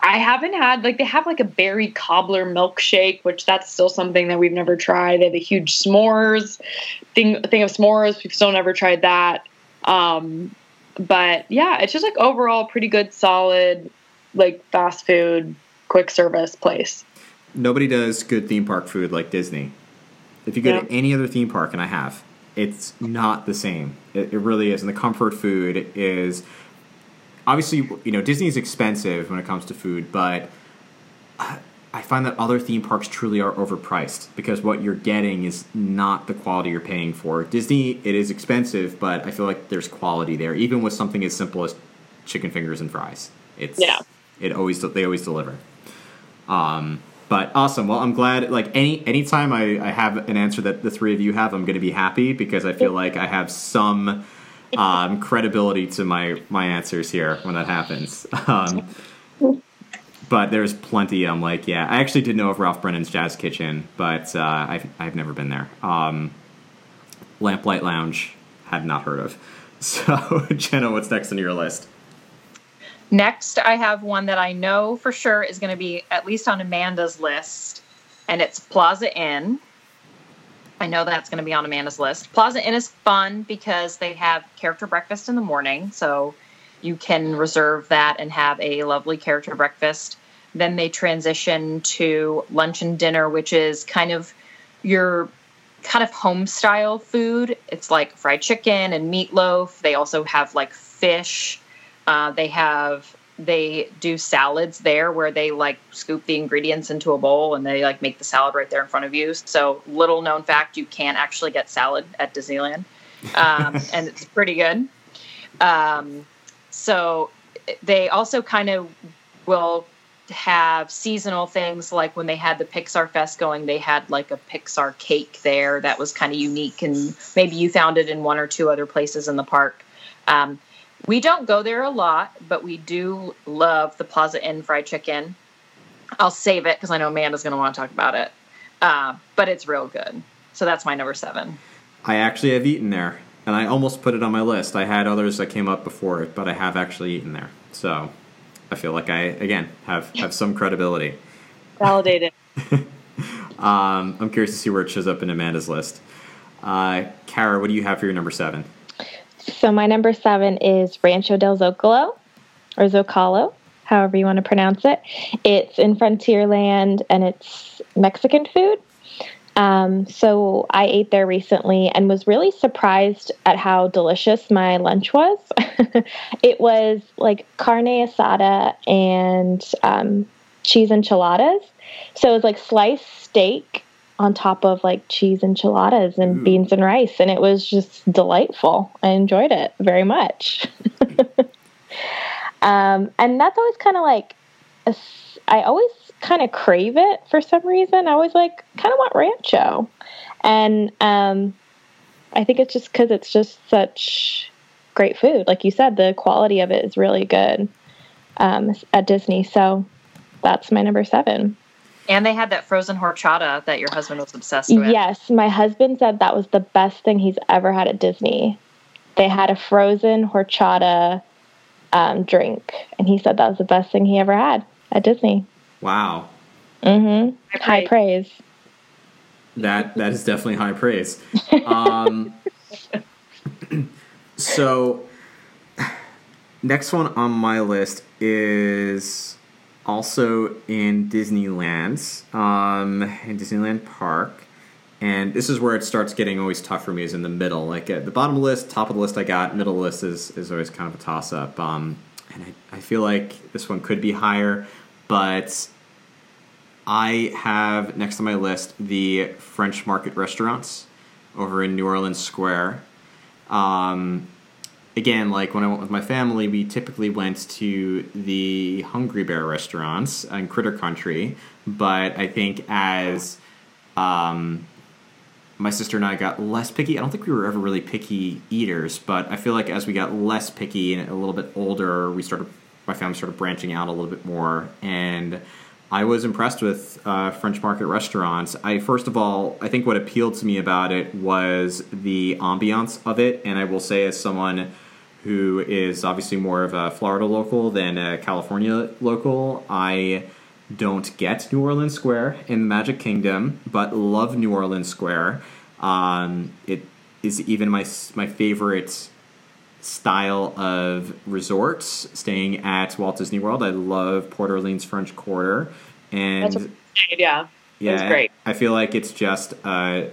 I haven't had like they have like a berry cobbler milkshake, which that's still something that we've never tried. They have a huge s'mores thing thing of s'mores. We've still never tried that. Um, but yeah, it's just like overall pretty good, solid, like fast food, quick service place. Nobody does good theme park food like Disney. If you go yeah. to any other theme park, and I have, it's not the same. It, it really is. And the comfort food is obviously, you know, Disney is expensive when it comes to food, but uh, I find that other theme parks truly are overpriced because what you're getting is not the quality you're paying for. Disney, it is expensive, but I feel like there's quality there, even with something as simple as chicken fingers and fries. It's yeah. It always they always deliver. Um, but awesome. Well, I'm glad. Like any anytime I, I have an answer that the three of you have, I'm going to be happy because I feel like I have some um, credibility to my my answers here when that happens. Um, but there's plenty. I'm like, yeah, I actually did know of Ralph Brennan's Jazz Kitchen, but uh, I've I've never been there. Um, Lamplight Lounge had not heard of. So, Jenna, what's next on your list? Next, I have one that I know for sure is going to be at least on Amanda's list, and it's Plaza Inn. I know that's going to be on Amanda's list. Plaza Inn is fun because they have character breakfast in the morning, so you can reserve that and have a lovely character breakfast. Then they transition to lunch and dinner, which is kind of your kind of home style food. It's like fried chicken and meatloaf. They also have like fish. Uh, they have they do salads there where they like scoop the ingredients into a bowl and they like make the salad right there in front of you. So little known fact, you can actually get salad at Disneyland, um, and it's pretty good. Um, so they also kind of will have seasonal things like when they had the Pixar Fest going, they had like a Pixar cake there that was kind of unique, and maybe you found it in one or two other places in the park. Um, we don't go there a lot, but we do love the Plaza Inn fried chicken. I'll save it because I know Amanda's going to want to talk about it, uh, but it's real good. So that's my number seven. I actually have eaten there and I almost put it on my list. I had others that came up before it, but I have actually eaten there. So I feel like I again have have some credibility. Validated. um, I'm curious to see where it shows up in Amanda's list. Uh, Kara, what do you have for your number seven? So my number seven is Rancho del Zocalo, or Zocalo, however you want to pronounce it. It's in Frontierland and it's Mexican food. Um, so I ate there recently and was really surprised at how delicious my lunch was. it was like carne asada and um, cheese enchiladas. So it was like sliced steak on top of like cheese enchiladas and Ooh. beans and rice, and it was just delightful. I enjoyed it very much. um, and that's always kind of like, a, I always kind of crave it for some reason. I always like kind of want rancho, and um, I think it's just because it's just such great food. Like you said, the quality of it is really good um, at Disney. So that's my number seven. And they had that frozen horchata that your husband was obsessed with. Yes, my husband said that was the best thing he's ever had at Disney. They had a frozen horchata um, drink, and he said that was the best thing he ever had at Disney. Wow. Mm-hmm. High, high praise. That that is definitely high praise. Um, so, next one on my list is also in Disneyland, um, in Disneyland Park. And this is where it starts getting always tough for me is in the middle. Like at the bottom of the list, top of the list I got, middle list is, is always kind of a toss up. Um, and I, I feel like this one could be higher, but I have next on my list the French Market restaurants over in New Orleans Square. Um, again, like when I went with my family, we typically went to the Hungry Bear restaurants in Critter Country. But I think as um, my sister and I got less picky, I don't think we were ever really picky eaters, but I feel like as we got less picky and a little bit older, we started, my family started branching out a little bit more. And I was impressed with uh, French Market restaurants. I first of all, I think what appealed to me about it was the ambiance of it, and I will say as someone who is obviously more of a Florida local than a California local. I don't get New Orleans Square in the Magic Kingdom, but love New Orleans Square. Um, it is even my my favorite style of resorts. Staying at Walt Disney World, I love Port Orleans French Quarter, and That's yeah, yeah, great. I feel like it's just. Uh,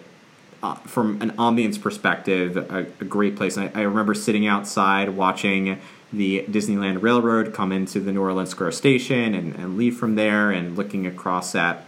uh, from an ambience perspective, a, a great place. I, I, remember sitting outside watching the Disneyland Railroad come into the New Orleans Square Station and, and leave from there, and looking across at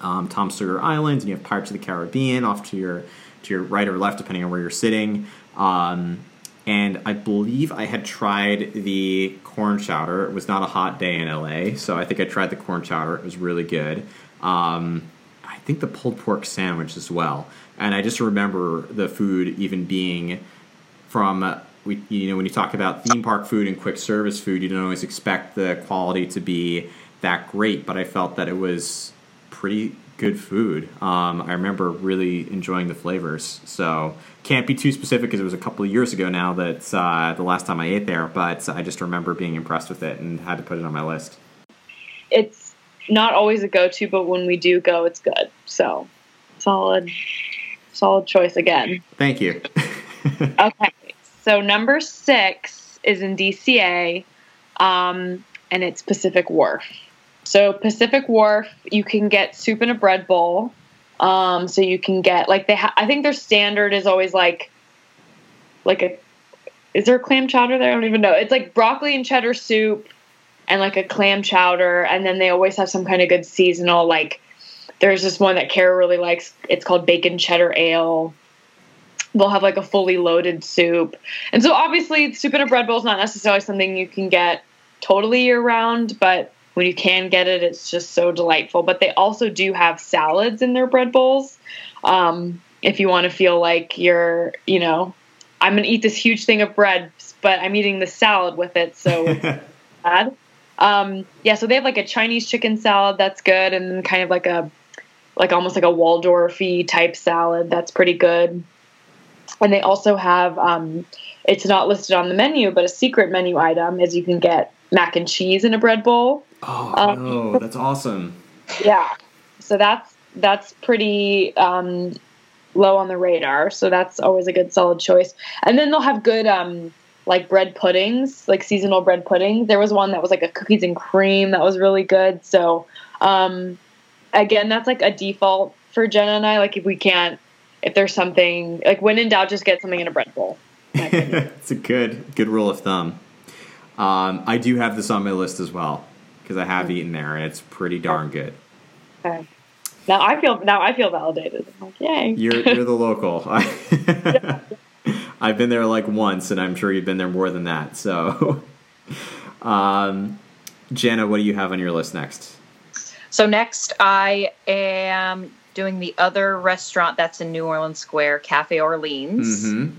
um, Tom Sawyer Island, and you have Pirates of the Caribbean off to your to your right or left, depending on where you're sitting. Um, and I believe I had tried the corn chowder. It was not a hot day in LA, so I think I tried the corn chowder. It was really good. Um, I think the pulled pork sandwich as well and I just remember the food even being from we you know when you talk about theme park food and quick service food, you don't always expect the quality to be that great, but I felt that it was pretty good food. Um, I remember really enjoying the flavors. So can't be too specific because it was a couple of years ago now that uh, the last time I ate there, but I just remember being impressed with it and had to put it on my list. It's not always a go-to, but when we do go, it's good. So solid solid choice again. Thank you. okay, so number six is in DCA, um, and it's Pacific Wharf. So Pacific Wharf, you can get soup in a bread bowl. Um, so you can get like they. Ha- I think their standard is always like, like a. Is there a clam chowder there? I don't even know. It's like broccoli and cheddar soup, and like a clam chowder, and then they always have some kind of good seasonal like there's this one that Kara really likes. It's called bacon cheddar ale. They'll have like a fully loaded soup. And so obviously soup in a bread bowl is not necessarily something you can get totally year round, but when you can get it, it's just so delightful. But they also do have salads in their bread bowls. Um, if you want to feel like you're, you know, I'm going to eat this huge thing of bread, but I'm eating the salad with it, so bad. Um, yeah, so they have like a Chinese chicken salad that's good, and kind of like a like almost like a Waldorfy type salad that's pretty good. And they also have um, it's not listed on the menu, but a secret menu item is you can get mac and cheese in a bread bowl. Oh, um, no, that's awesome. Yeah. So that's that's pretty um, low on the radar. So that's always a good solid choice. And then they'll have good um, like bread puddings, like seasonal bread puddings. There was one that was like a cookies and cream that was really good. So um, again, that's like a default for Jenna and I. Like if we can't, if there's something like when in doubt, just get something in a bread bowl. it's a good good rule of thumb. Um, I do have this on my list as well because I have eaten there and it's pretty darn good. Okay. Now I feel now I feel validated. I'm like, yay! You're you're the local. I've been there like once, and I'm sure you've been there more than that. So, um, Jenna, what do you have on your list next? So next, I am doing the other restaurant that's in New Orleans Square, Cafe Orleans. Mm-hmm.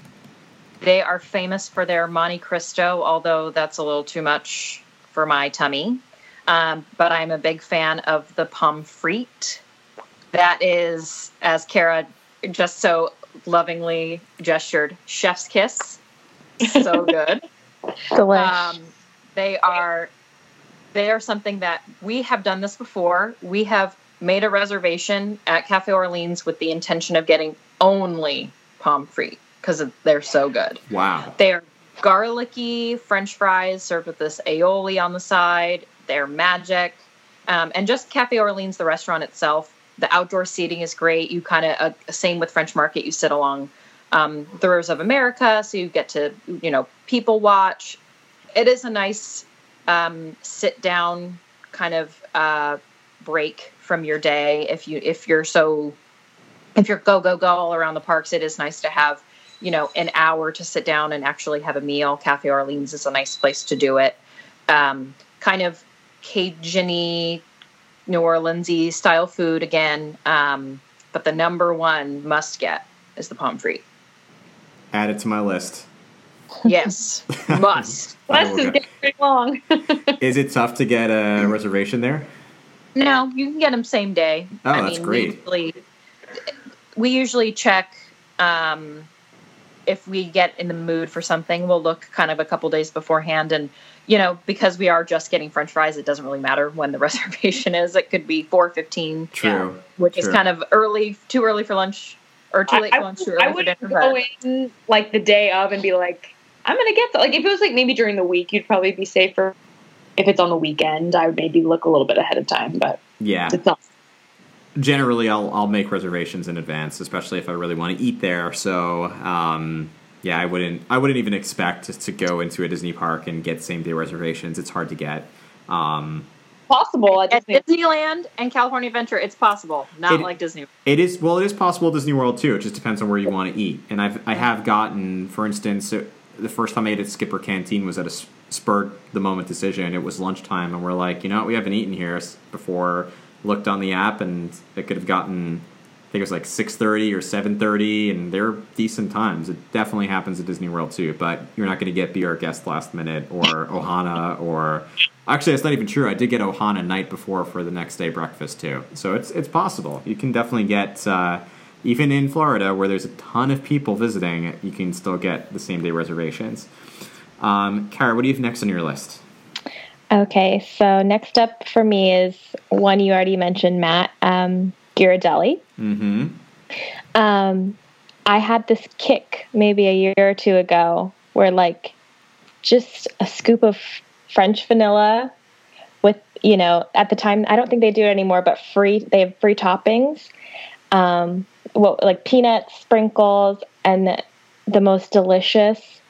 They are famous for their Monte Cristo, although that's a little too much for my tummy. Um, but I'm a big fan of the pomme frite. That is, as Kara just so lovingly gestured, chef's kiss. So good. Delicious. Um, they are they are something that we have done this before. We have made a reservation at Cafe Orleans with the intention of getting only pomme frite because they're so good. Wow. They are garlicky French fries served with this aioli on the side. They're magic. Um, and just Cafe Orleans, the restaurant itself, the outdoor seating is great. You kind of, uh, same with French Market, you sit along um, the rivers of America, so you get to, you know, people watch. It is a nice um, sit down kind of uh, break from your day if you if you're so if you're go go go all around the parks it is nice to have you know an hour to sit down and actually have a meal cafe orleans is a nice place to do it um, kind of cajun new orleansy style food again um, but the number one must get is the pomme frite add it to my list Yes, must. List is getting pretty long. is it tough to get a reservation there? No, you can get them same day. Oh, I that's mean, great. We usually, we usually check um, if we get in the mood for something. We'll look kind of a couple days beforehand, and you know, because we are just getting French fries, it doesn't really matter when the reservation is. It could be four fifteen, true, which true. is kind of early, too early for lunch, or too late I, for lunch, too early I for dinner. Go in like the day of and be like, I'm gonna get that. Like if it was like maybe during the week, you'd probably be safer. If it's on the weekend, I would maybe look a little bit ahead of time. But yeah, it's not. Generally, I'll I'll make reservations in advance, especially if I really want to eat there. So um, yeah, I wouldn't I wouldn't even expect to, to go into a Disney park and get same day reservations. It's hard to get. Um, possible at, Disney. Disneyland and California Adventure. It's possible, not it, like Disney. It is well, it is possible at Disney World too. It just depends on where you want to eat. And I've I have gotten, for instance, the first time I ate at Skipper Canteen was at a spur the moment decision. It was lunchtime, and we're like, you know, what? we haven't eaten here before. Looked on the app, and it could have gotten. I think it was like six thirty or seven thirty, and they're decent times. It definitely happens at Disney World too, but you're not going to get Be Our Guest last minute or Ohana or actually that's not even true. I did get Ohana night before for the next day breakfast too, so it's it's possible. You can definitely get. Uh, even in Florida, where there's a ton of people visiting, you can still get the same day reservations. Um, Kara, what do you have next on your list? Okay, so next up for me is one you already mentioned, Matt, um, Ghirardelli. Mm-hmm. Um, I had this kick maybe a year or two ago where, like, just a scoop of French vanilla with, you know, at the time, I don't think they do it anymore, but free, they have free toppings. Um, what like peanuts, sprinkles, and the, the most delicious.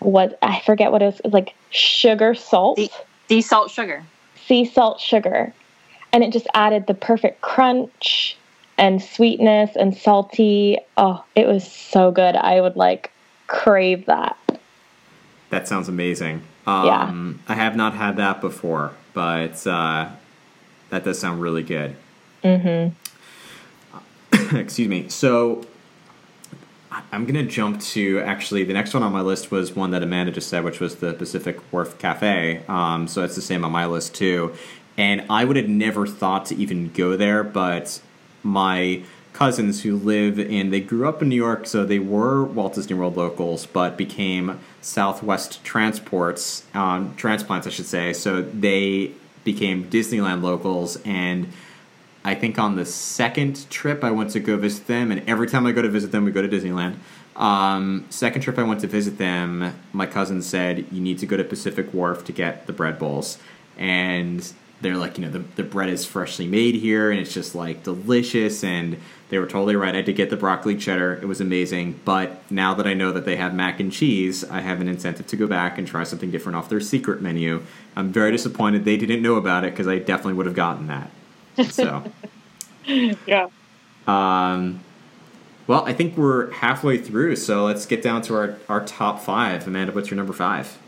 What I forget what it was like sugar salt. Sea, sea salt sugar. Sea salt sugar, and it just added the perfect crunch and sweetness and salty. Oh, it was so good. I would like crave that. That sounds amazing. Um, yeah. I have not had that before, but uh, that does sound really good. Mm-hmm. excuse me. So I'm going to jump to actually the next one on my list was one that Amanda just said, which was the Pacific Wharf Cafe. Um, so it's the same on my list too. And I would have never thought to even go there, but my cousins who live in. They grew up in New York, so they were Walt Disney World locals, but became Southwest transports, um, transplants, I should say. So they became Disneyland locals, and I think on the second trip I went to go visit them, and every time I go to visit them, we go to Disneyland. Um, second trip I went to visit them, my cousin said you need to go to Pacific Wharf to get the bread bowls, and they're like, you know, the, the bread is freshly made here, and it's just like delicious, and they were totally right. I did get the broccoli cheddar; it was amazing. But now that I know that they have mac and cheese, I have an incentive to go back and try something different off their secret menu. I'm very disappointed they didn't know about it because I definitely would have gotten that. So, yeah. Um, well, I think we're halfway through, so let's get down to our, our top five. Amanda, what's your number five?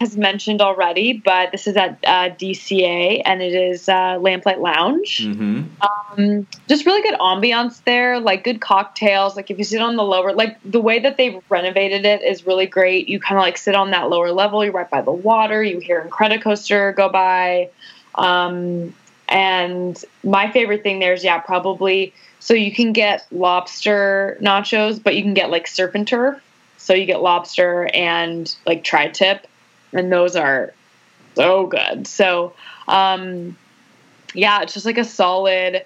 Has mentioned already, but this is at uh, DCA and it is uh, Lamplight Lounge. Mm-hmm. Um, just really good ambiance there, like good cocktails. Like if you sit on the lower, like the way that they've renovated it is really great. You kind of like sit on that lower level. You're right by the water. You hear Incredicoaster go by. Um, and my favorite thing there is, yeah, probably so you can get lobster nachos, but you can get like surf and turf. So you get lobster and like tri tip, and those are so good. So, um, yeah, it's just like a solid.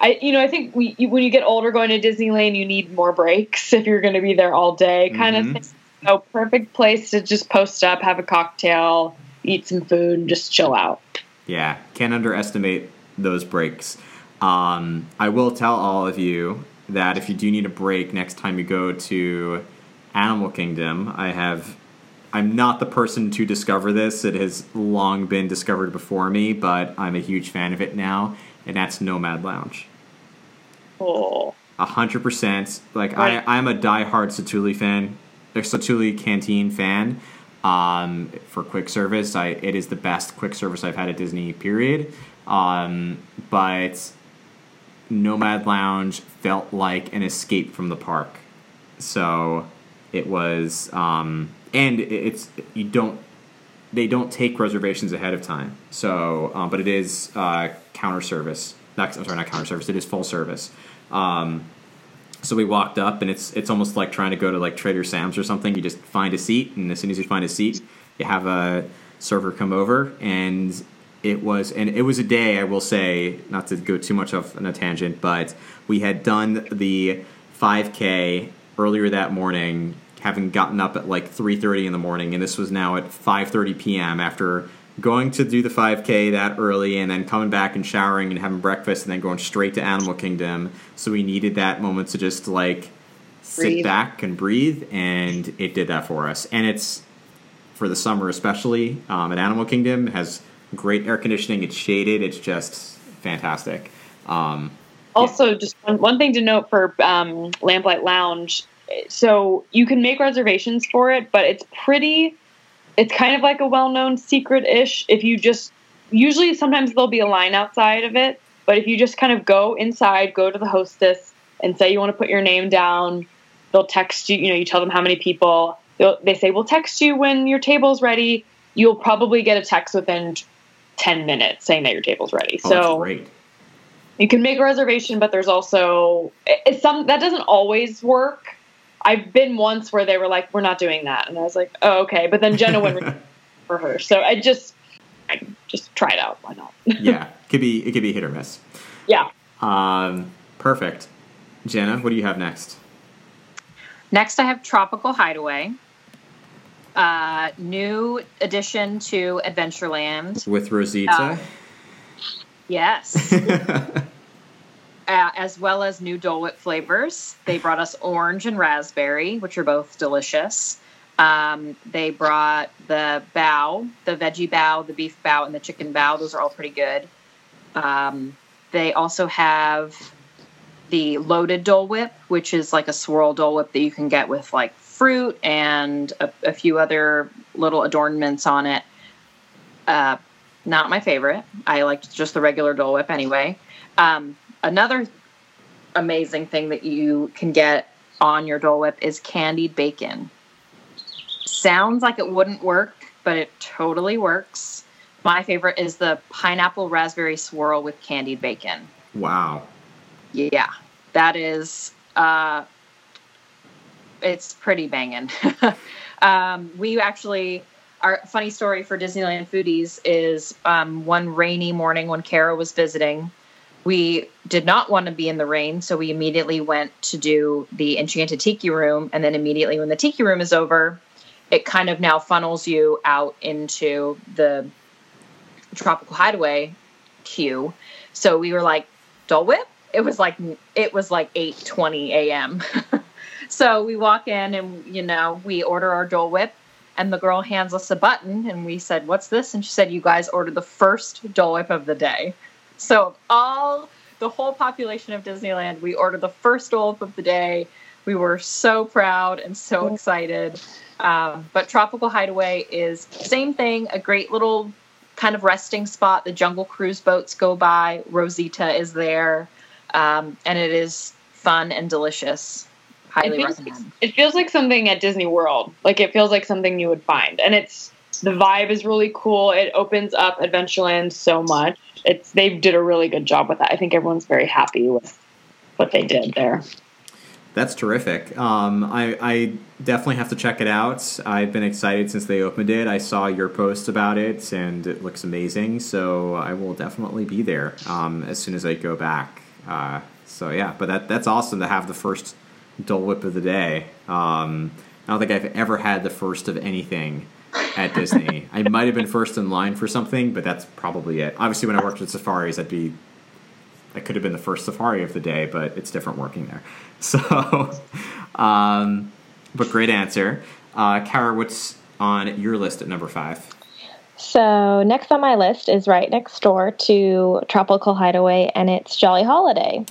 I, you know, I think we, when you get older going to Disneyland, you need more breaks if you're going to be there all day, kind mm-hmm. of thing. So, perfect place to just post up, have a cocktail, eat some food, and just chill out. Yeah, can't underestimate those breaks. Um, I will tell all of you that if you do need a break next time you go to Animal Kingdom, I have. I'm not the person to discover this. It has long been discovered before me, but I'm a huge fan of it now, and that's Nomad Lounge. Oh. A hundred percent. Like I, I'm a diehard Satu'li fan, a Satu'li Canteen fan. Um, for quick service, I it is the best quick service I've had at Disney. Period. Um, but Nomad Lounge felt like an escape from the park. So it was, um, and it's you don't they don't take reservations ahead of time. So, um, but it is uh, counter service. Not, I'm sorry, not counter service. It is full service. Um, so we walked up, and it's it's almost like trying to go to like Trader Sam's or something. You just find a seat, and as soon as you find a seat, you have a server come over, and it was and it was a day I will say not to go too much off on a tangent, but we had done the 5K earlier that morning, having gotten up at like 3:30 in the morning, and this was now at 5:30 p.m. after going to do the 5K that early and then coming back and showering and having breakfast and then going straight to Animal Kingdom. So we needed that moment to just like breathe. sit back and breathe, and it did that for us. And it's for the summer, especially um, at Animal Kingdom, has great air conditioning. It's shaded. It's just fantastic. Um, also, yeah. just one, one, thing to note for um, Lamplight Lounge. So you can make reservations for it, but it's pretty it's kind of like a well-known secret-ish if you just usually sometimes there'll be a line outside of it but if you just kind of go inside go to the hostess and say you want to put your name down they'll text you you know you tell them how many people They'll, they say we'll text you when your table's ready you'll probably get a text within 10 minutes saying that your table's ready oh, so great. you can make a reservation but there's also it's some that doesn't always work I've been once where they were like, "We're not doing that," and I was like, "Oh, okay." But then Jenna went for her, so I just, I just try it out. Why not? yeah, could be it could be hit or miss. Yeah. Um, perfect. Jenna, what do you have next? Next, I have Tropical Hideaway. Uh, new addition to Adventureland with Rosita. Uh, yes. uh, as well as new Dole Whip flavors. They brought us orange and raspberry, which are both delicious. Um, they brought the bao, the veggie bao, the beef bao, and the chicken bao. Those are all pretty good. Um, they also have the loaded Dole Whip, which is like a swirl Dole Whip that you can get with like fruit and a, a few other little adornments on it. Uh, not my favorite. I like just the regular Dole Whip anyway. Um, another amazing thing that you can get on your Dole Whip is candied bacon. Sounds like it wouldn't work, but it totally works. My favorite is the pineapple raspberry swirl with candied bacon. Wow. Yeah, that is. Uh, it's pretty banging. um, we actually, our funny story for Disneyland foodies is um, one rainy morning when Kara was visiting. We did not want to be in the rain, so we immediately went to do the Enchanted Tiki Room. And then immediately when the Tiki Room is over, it kind of now funnels you out into the Tropical Hideaway queue. So we were like, Dole Whip? It was like it was like eight twenty a.m. so we walk in and you know we order our Dole Whip, and the girl hands us a button, and we said, "What's this?" And she said, "You guys ordered the first Dole Whip of the day." So all the whole population of Disneyland, we ordered the first Dole of the day. We were so proud and so excited. Um, but Tropical Hideaway is same thing, a great little kind of resting spot. The Jungle Cruise boats go by. Rosita is there, um, and it is fun and delicious. Highly it feels, recommend. It feels like something at Disney World. Like it feels like something you would find, and it's the vibe is really cool. It opens up Adventureland so much. It's they did a really good job with that. I think everyone's very happy with what they did there. That's terrific. Um, I, I, definitely have to check it out. I've been excited since they opened it. I saw your post about it, and it looks amazing. So I will definitely be there um, as soon as I go back. Uh, so yeah, but that that's awesome to have the first Dole Whip of the day. Um, I don't think I've ever had the first of anything at Disney. I might have been first in line for something, but that's probably it. Obviously, when I worked at safaris, I'd be I could have been the first safari of the day, but it's different working there. So, um, but great answer. Uh, Kara, what's on your list at number five? So, next on my list is right next door to Tropical Hideaway, and it's Jolly Holiday.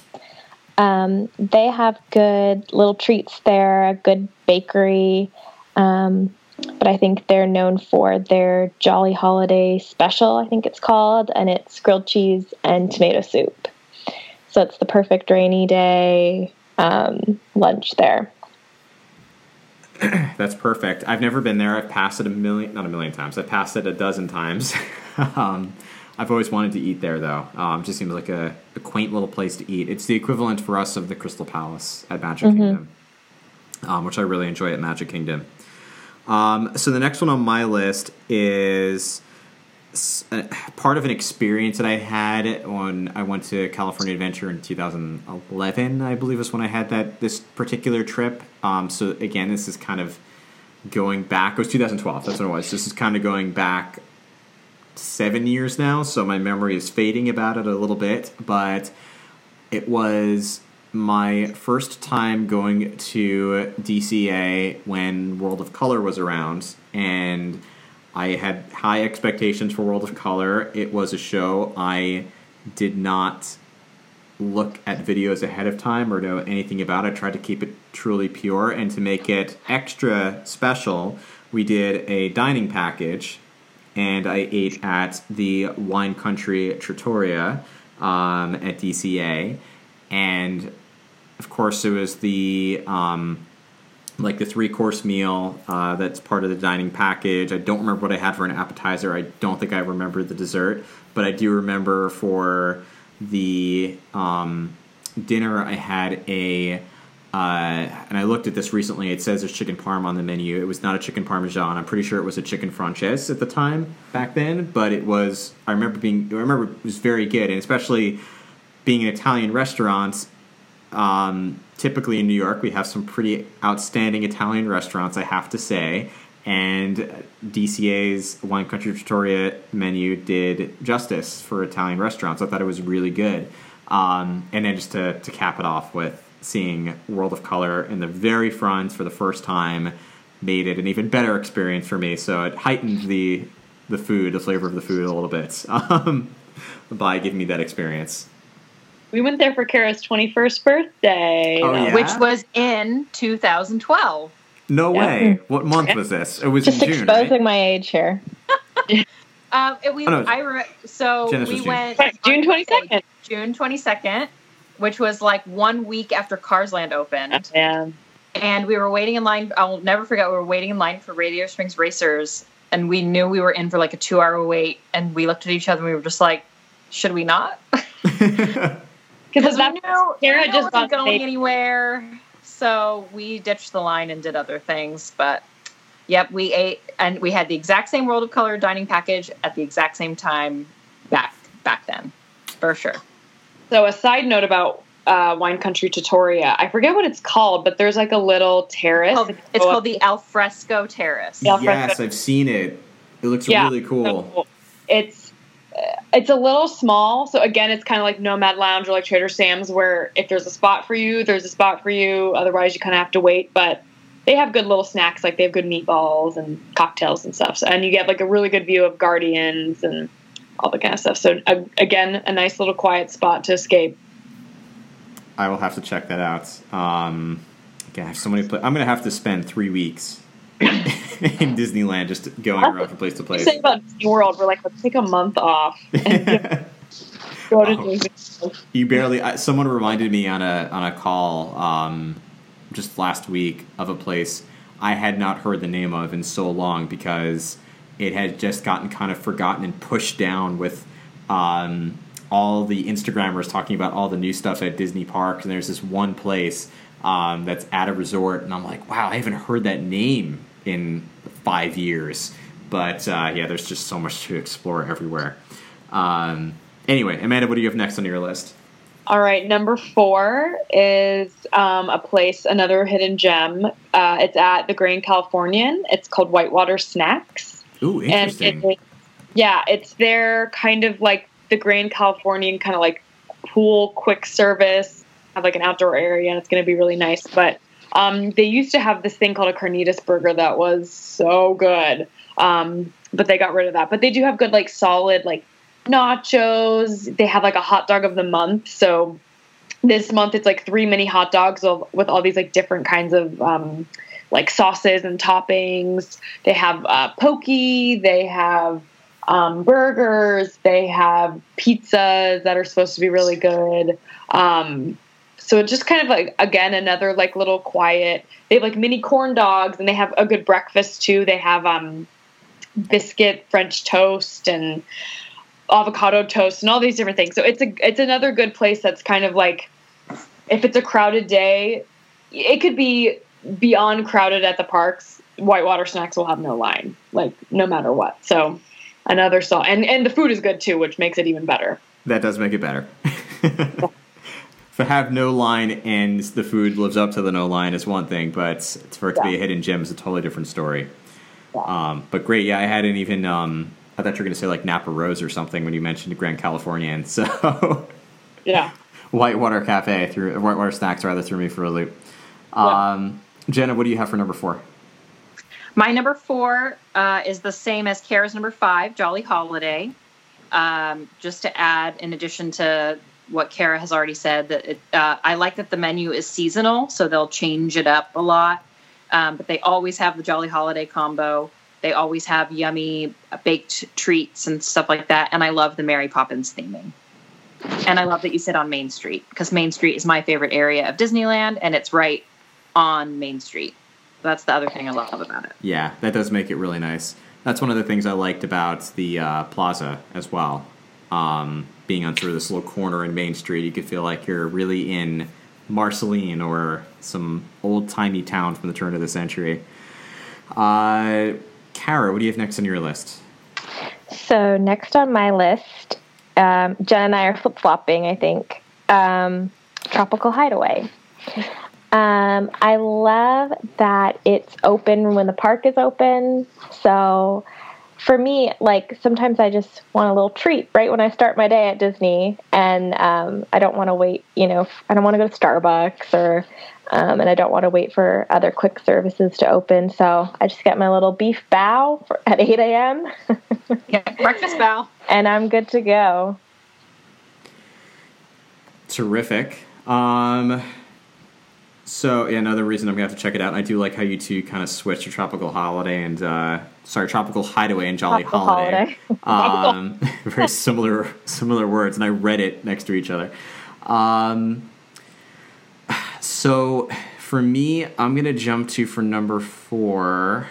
Um, they have good little treats there, a good bakery, um, but I think they're known for their Jolly Holiday special, I think it's called, and it's grilled cheese and tomato soup. So, it's the perfect rainy day um, lunch there. That's perfect. I've never been there. I've passed it a million, not a million times. I've passed it a dozen times. um, I've always wanted to eat there, though. Um, just seems like a, a, quaint little place to eat. It's the equivalent for us of the Crystal Palace at Magic mm-hmm. Kingdom, um, which I really enjoy at Magic Kingdom. Um, so the next one on my list is part of an experience that I had when I went to California Adventure in 2011, I believe is when I had that this particular trip. Um, so again, this is kind of going back. It was 2012. That's what it was. This is kind of going back seven years now. So my memory is fading about it a little bit, but it was my first time going to DCA when World of Color was around, and I had high expectations for World of Color. It was a show I did not look at videos ahead of time or know anything about. I tried to keep it truly pure, and to make it extra special, we did a dining package, and I ate at the Wine Country Trattoria um, at DCA, and of course it was the um, like the three course meal uh, that's part of the dining package. I don't remember what I had for an appetizer. I don't think I remember the dessert, but I do remember for the um, dinner I had a. Uh, and I looked at this recently. It says there's chicken parm on the menu. It was not a chicken parmesan. I'm pretty sure it was a chicken francese at the time back then. But it was. I remember being. I remember it was very good, and especially being an Italian restaurant. Um, typically in New York, we have some pretty outstanding Italian restaurants, I have to say. And DCA's Wine Country Trattoria menu did justice for Italian restaurants. I thought it was really good. Um, and then just to, to cap it off with seeing World of Color in the very front for the first time made it an even better experience for me. So it heightened the the food, the flavor of the food a little bit um, by giving me that experience. We went there for Kara's 21st birthday, oh, yeah? which was in 2012. No yeah. way. What month was this? It was just in June, exposing right? my age here. um, it, we, oh, no. I re- so Genesis we went June 22nd. June 22nd, which was like one week after Cars Land opened. Yeah. And we were waiting in line. I'll never forget. We were waiting in line for Radiator Springs Racers, and we knew we were in for like a two-hour wait. And we looked at each other, and we were just like, "Should we not?" because we knew Kara just wasn't going anywhere, so we ditched the line and did other things. But yep, we ate and we had the exact same World of Color dining package at the exact same time back back then, for sure. So a side note about uh, Wine Country Trattoria. I forget what it's called, but there's like a little terrace. Oh, it's called the Alfresco Terrace. Yes, I've seen it. It looks yeah, really cool. So cool. It's it's a little small, so again, it's kind of like Nomad Lounge or like Trader Sam's, where if there's a spot for you, there's a spot for you. Otherwise, you kind of have to wait. But they have good little snacks, like they have good meatballs and cocktails and stuff. So, and you get like a really good view of Guardians and all the kind of stuff. So uh, again, a nice little quiet spot to escape. I will have to check that out. Um, again, I have so many. Pla- I'm going to have to spend three weeks in Disneyland just going around from place to place. Say about Disney World, we're like, let's take a month off. go to oh, You barely. I, someone reminded me on a on a call um, just last week of a place I had not heard the name of in so long because it had just gotten kind of forgotten and pushed down with. Um, all the Instagrammers talking about all the new stuff at Disney parks, and there's this one place um, that's at a resort, and I'm like, wow, I haven't heard that name in five years. But uh, yeah, there's just so much to explore everywhere. Um, anyway, Amanda, what do you have next on your list? All right, number four is um, a place, another hidden gem. Uh, it's at the Grand Californian. It's called Whitewater Snacks. Ooh, interesting. It, yeah, it's their kind of like the Grand Californian kind of like pool quick service, have like an outdoor area, and it's going to be really nice. But um, they used to have this thing called a carnitas burger that was so good, um, but they got rid of that. But they do have good like solid like nachos. They have like a hot dog of the month, so this month it's like three mini hot dogs with all these like different kinds of um, like sauces and toppings. They have uh, pokey. They have um, burgers. They have pizzas that are supposed to be really good. Um, so it's just kind of like again another like little quiet. They have like mini corn dogs, and they have a good breakfast too. They have um, biscuit French toast and avocado toast and all these different things. So it's a it's another good place that's kind of like if it's a crowded day, it could be beyond crowded at the parks. Whitewater Snacks will have no line, like no matter what. So another song, and and the food is good too, which makes it even better. That does make it better. to have no line and the food lives up to the no line is one thing, but for it to yeah. be a hidden gem is a totally different story. Yeah. Um, but great, yeah, I hadn't even. Um, I thought you were going to say like Napa Rose or something when you mentioned Grand Californian. So yeah, Whitewater Cafe through Whitewater Snacks rather threw me for a loop. Um, yeah. Jenna, what do you have for number four? My number four uh, is the same as Kara's number five, Jolly Holiday. Um, just to add, in addition to what Kara has already said, that it, uh, I like that the menu is seasonal, so they'll change it up a lot. Um, but they always have the Jolly Holiday combo. They always have yummy baked treats and stuff like that. And I love the Mary Poppins theming. And I love that you sit on Main Street because Main Street is my favorite area of Disneyland, and it's right on Main Street. That's the other thing I love about it. Yeah, that does make it really nice. That's one of the things I liked about the uh, plaza as well. Um, being on sort of this little corner in Main Street, you could feel like you're really in Marceline or some old timey town from the turn of the century. Uh, Kara, what do you have next on your list? So next on my list, um, Jen and I are flip flopping. I think um, Tropical Hideaway. Um, I love that it's open when the park is open. So for me, like sometimes I just want a little treat right when I start my day at Disney, and um, I don't want to wait. You know, I don't want to go to Starbucks or, um, and I don't want to wait for other quick services to open. So I just get my little beef bao for, at eight a.m. yeah, breakfast bao, and I'm good to go. Terrific. Um, so yeah, another reason I'm gonna have to check it out. And I do like how you two kind of switch to Tropical Holiday and uh, sorry, Tropical Hideaway and Jolly Tropical Holiday. holiday. um, very similar similar words, and I read it next to each other. Um, so for me, I'm gonna jump to for number four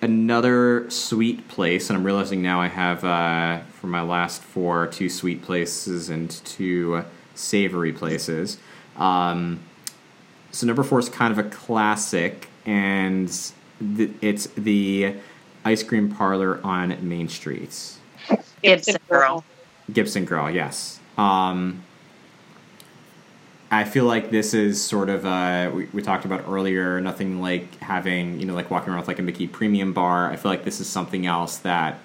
another sweet place, and I'm realizing now I have uh, for my last four two sweet places and two savory places. Um, so number four is kind of a classic, and th- it's the ice cream parlor on Main Street. Gibson Girl. Gibson Girl, yes. Um, I feel like this is sort of uh, we, we talked about earlier. Nothing like having you know like walking around with like a Mickey Premium bar. I feel like this is something else that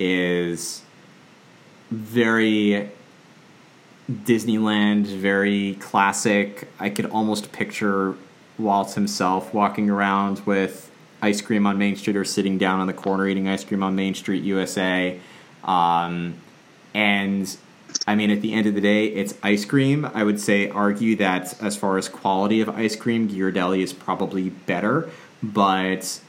is very Disneyland, very classic. I could almost picture Walt himself walking around with ice cream on Main Street or sitting down on the corner eating ice cream on Main Street, USA. Um, and I mean, at the end of the day, it's ice cream. I would say argue that as far as quality of ice cream, Ghirardelli is probably better, but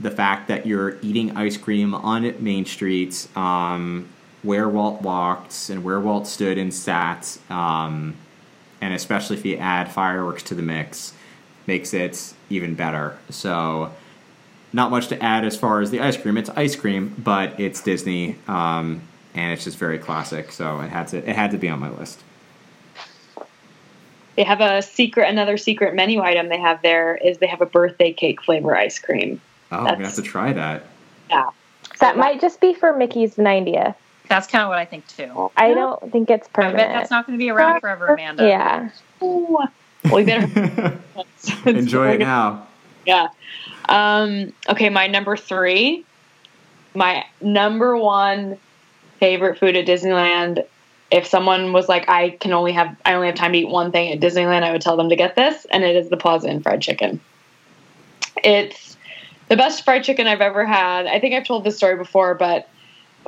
the fact that you're eating ice cream on Main Street, um, where Walt walked and where Walt stood and sat, um, and especially if you add fireworks to the mix, makes it even better. So, not much to add as far as the ice cream. It's ice cream, but it's Disney. Um, and it's just very classic. So it had to it had to be on my list. They have a secret, another secret menu item they have there is they have a birthday cake flavor ice cream. Oh, I'm gonna have to try that. Yeah, that might just be for Mickey's 90th. That's kind of what I think too. I don't think it's permanent. I bet that's not going to be around forever, Amanda. Yeah. Ooh. Well, we better enjoy it now. Yeah. Um, okay, my number three, my number one favorite food at Disneyland. If someone was like, I can only have, I only have time to eat one thing at Disneyland, I would tell them to get this, and it is the Plaza Inn fried chicken. It's the best fried chicken I've ever had. I think I've told this story before, but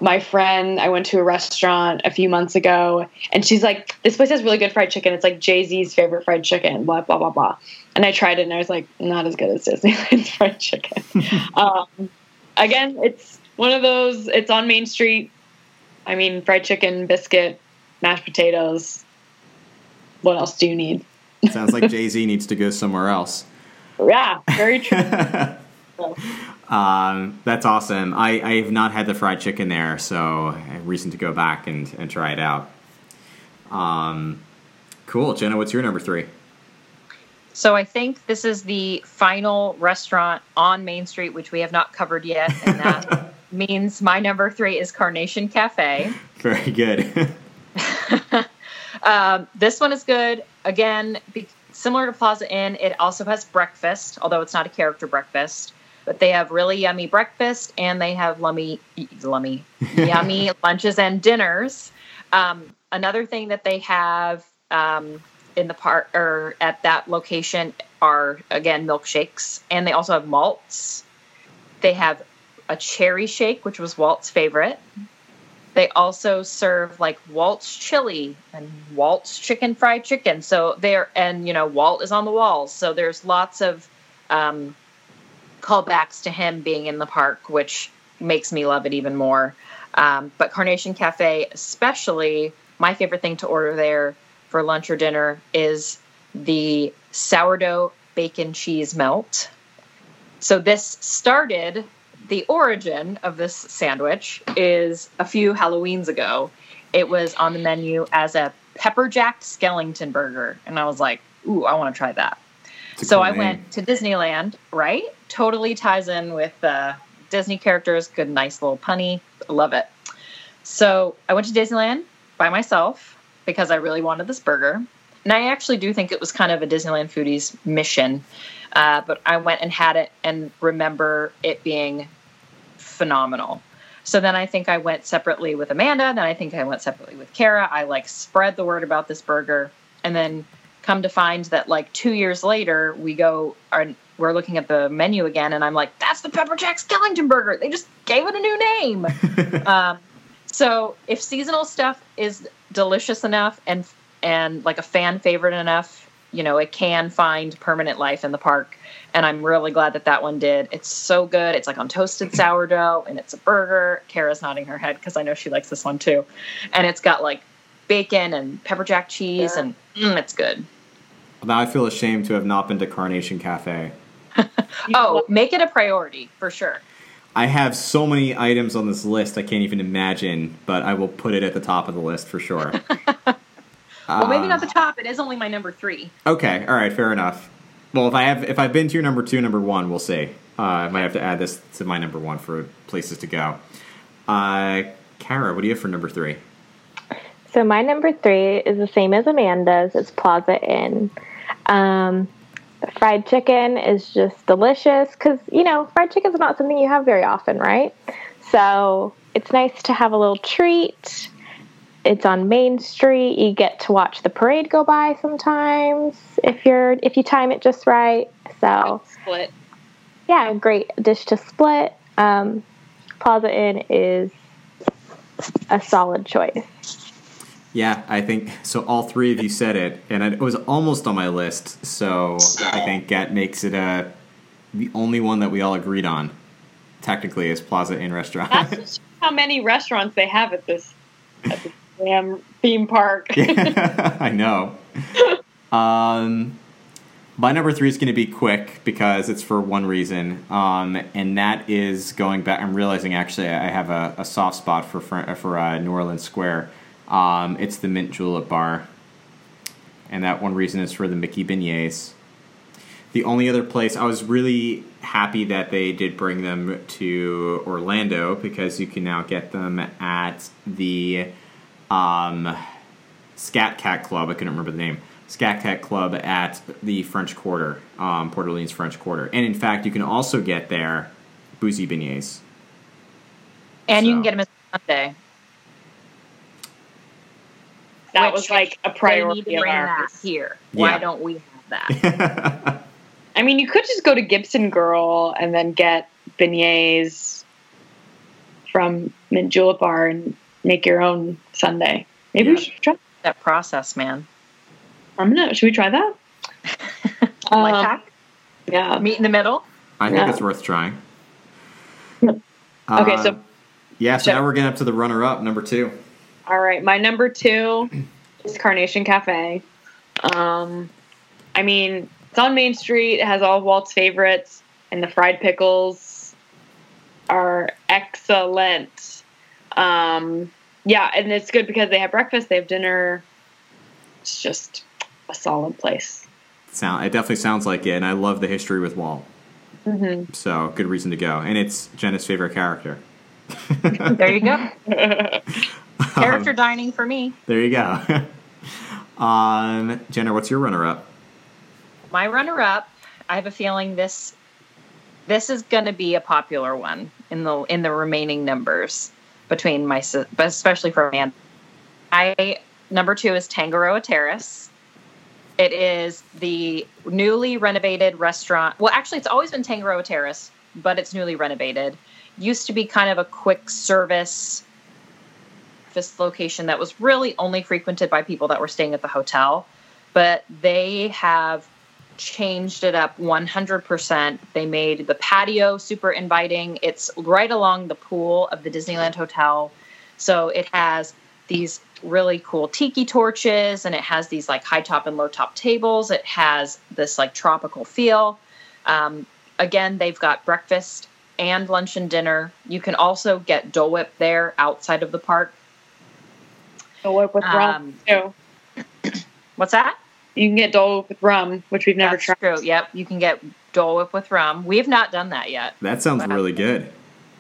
my friend, I went to a restaurant a few months ago, and she's like, "This place has really good fried chicken. It's like Jay Z's favorite fried chicken." Blah blah blah blah. And I tried it, and I was like, "Not as good as Disneyland's fried chicken." um, again, it's one of those. It's on Main Street. I mean, fried chicken, biscuit, mashed potatoes. What else do you need? Sounds like Jay Z needs to go somewhere else. Yeah, very true. Um, that's awesome. I, I have not had the fried chicken there, so I reason to go back and, and try it out. Um, cool. Jenna, what's your number three? So I think this is the final restaurant on Main Street, which we have not covered yet, and that means my number three is Carnation Cafe. Very good. um, this one is good. Again, be- similar to Plaza Inn, it also has breakfast, although it's not a character breakfast. But they have really yummy breakfast, and they have lummy, lummy, yummy lunches and dinners. Um, another thing that they have um, in the park or at that location are again milkshakes, and they also have malts. They have a cherry shake, which was Walt's favorite. They also serve like Walt's chili and Walt's chicken fried chicken. So there, and you know, Walt is on the walls. So there's lots of um, callbacks to him being in the park, which makes me love it even more. Um, but Carnation Cafe, especially, my favorite thing to order there for lunch or dinner is the sourdough bacon cheese melt. So this started the origin of this sandwich is a few Halloweens ago. It was on the menu as a pepper jack skellington burger, and I was like, "Ooh, I want to try that." So cool I name. went to Disneyland. Right, totally ties in with uh, Disney characters. Good, nice little punny. Love it. So I went to Disneyland by myself because I really wanted this burger, and I actually do think it was kind of a Disneyland foodie's mission uh, but I went and had it and remember it being phenomenal. So then I think I went separately with Amanda. Then I think I went separately with Kara. I like spread the word about this burger, and then come to find that like two years later we go are we're looking at the menu again, and I'm like, that's the Pepper Jack Skellington burger. They just gave it a new name. um, so if seasonal stuff is delicious enough and and like a fan favorite enough, you know, it can find permanent life in the park. And I'm really glad that that one did. It's so good. It's like on toasted sourdough and it's a burger. Kara's nodding her head because I know she likes this one too. And it's got like bacon and pepper jack cheese yeah. and mm, it's good. Now I feel ashamed to have not been to Carnation Cafe. oh, make it a priority for sure. I have so many items on this list I can't even imagine, but I will put it at the top of the list for sure. well, maybe not the top. It is only my number three. Okay, all right, fair enough. Well, if I have if I've been to your number two, number one, we'll see. Uh, I might have to add this to my number one for places to go. Uh, Kara, what do you have for number three? So my number three is the same as Amanda's. It's Plaza Inn. Um, fried chicken is just delicious because you know fried chicken is not something you have very often, right? So it's nice to have a little treat. It's on Main Street. You get to watch the parade go by sometimes if you're if you time it just right. So split. Yeah, great dish to split. Um, Plaza Inn is a solid choice. Yeah, I think so. All three of you said it, and it was almost on my list. So I think that makes it uh, the only one that we all agreed on. Technically, is Plaza Inn restaurant. How many restaurants they have at this at this damn theme park. yeah, I know. Um, my number three is going to be quick because it's for one reason, um, and that is going back. I'm realizing actually I have a, a soft spot for for uh, New Orleans Square. Um, it's the Mint Julep Bar, and that one reason is for the Mickey beignets. The only other place I was really happy that they did bring them to Orlando because you can now get them at the um, Scat Cat Club. I couldn't remember the name. Scat Cat Club at the French Quarter, um, Port Orleans French Quarter, and in fact, you can also get their boozy beignets. And so. you can get them Sunday that was like a priority of ours here. Why yeah. don't we have that? I mean, you could just go to Gibson Girl and then get beignets from Mint Julep Bar and make your own sundae. Maybe yeah. we should try that process, man. I'm gonna. Should we try that? Life um, hack. Yeah. Meet in the middle. I think yeah. it's worth trying. okay, uh, so yeah, so, so now we're getting up to the runner-up, number two. All right, my number two is Carnation Cafe. Um, I mean, it's on Main Street. It has all of Walt's favorites, and the fried pickles are excellent. Um, yeah, and it's good because they have breakfast, they have dinner. It's just a solid place. Sound it definitely sounds like it, and I love the history with Walt. Mm-hmm. So good reason to go, and it's Jenna's favorite character. there you go. Character um, dining for me. There you go. um, Jenna, what's your runner-up? My runner-up. I have a feeling this this is going to be a popular one in the in the remaining numbers between my but especially for man. I number two is Tangaroa Terrace. It is the newly renovated restaurant. Well, actually, it's always been Tangaroa Terrace, but it's newly renovated. Used to be kind of a quick service breakfast location that was really only frequented by people that were staying at the hotel. But they have changed it up 100%. They made the patio super inviting. It's right along the pool of the Disneyland Hotel. So it has these really cool tiki torches and it has these like high top and low top tables. It has this like tropical feel. Um, again, they've got breakfast and lunch and dinner. You can also get Dole Whip there outside of the park. Dole Whip with rum um, too. What's that? You can get Dole Whip with rum, which we've never That's tried. True. Yep, you can get Dole Whip with rum. We have not done that yet. That sounds really good.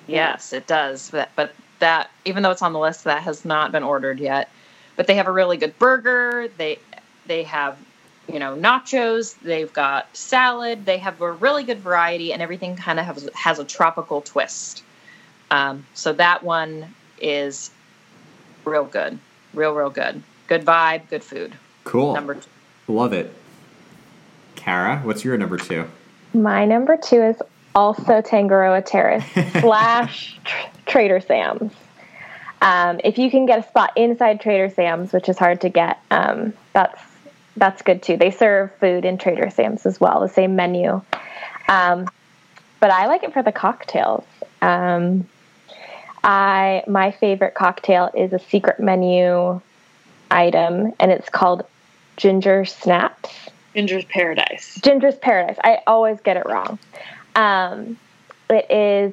Yes, it does. But, but that, even though it's on the list, that has not been ordered yet. But they have a really good burger. They they have you know nachos. They've got salad. They have a really good variety, and everything kind of has has a tropical twist. Um, so that one is real good real, real good. Good vibe, good food. Cool. Number two. Love it. Kara, what's your number two? My number two is also Tangaroa Terrace slash Trader Sam's. Um, if you can get a spot inside Trader Sam's, which is hard to get, um, that's that's good too. They serve food in Trader Sam's as well, the same menu. Um, but I like it for the cocktails. Um, I my favorite cocktail is a secret menu item, and it's called ginger snaps. Ginger's Paradise. Ginger's Paradise. I always get it wrong. Um, it is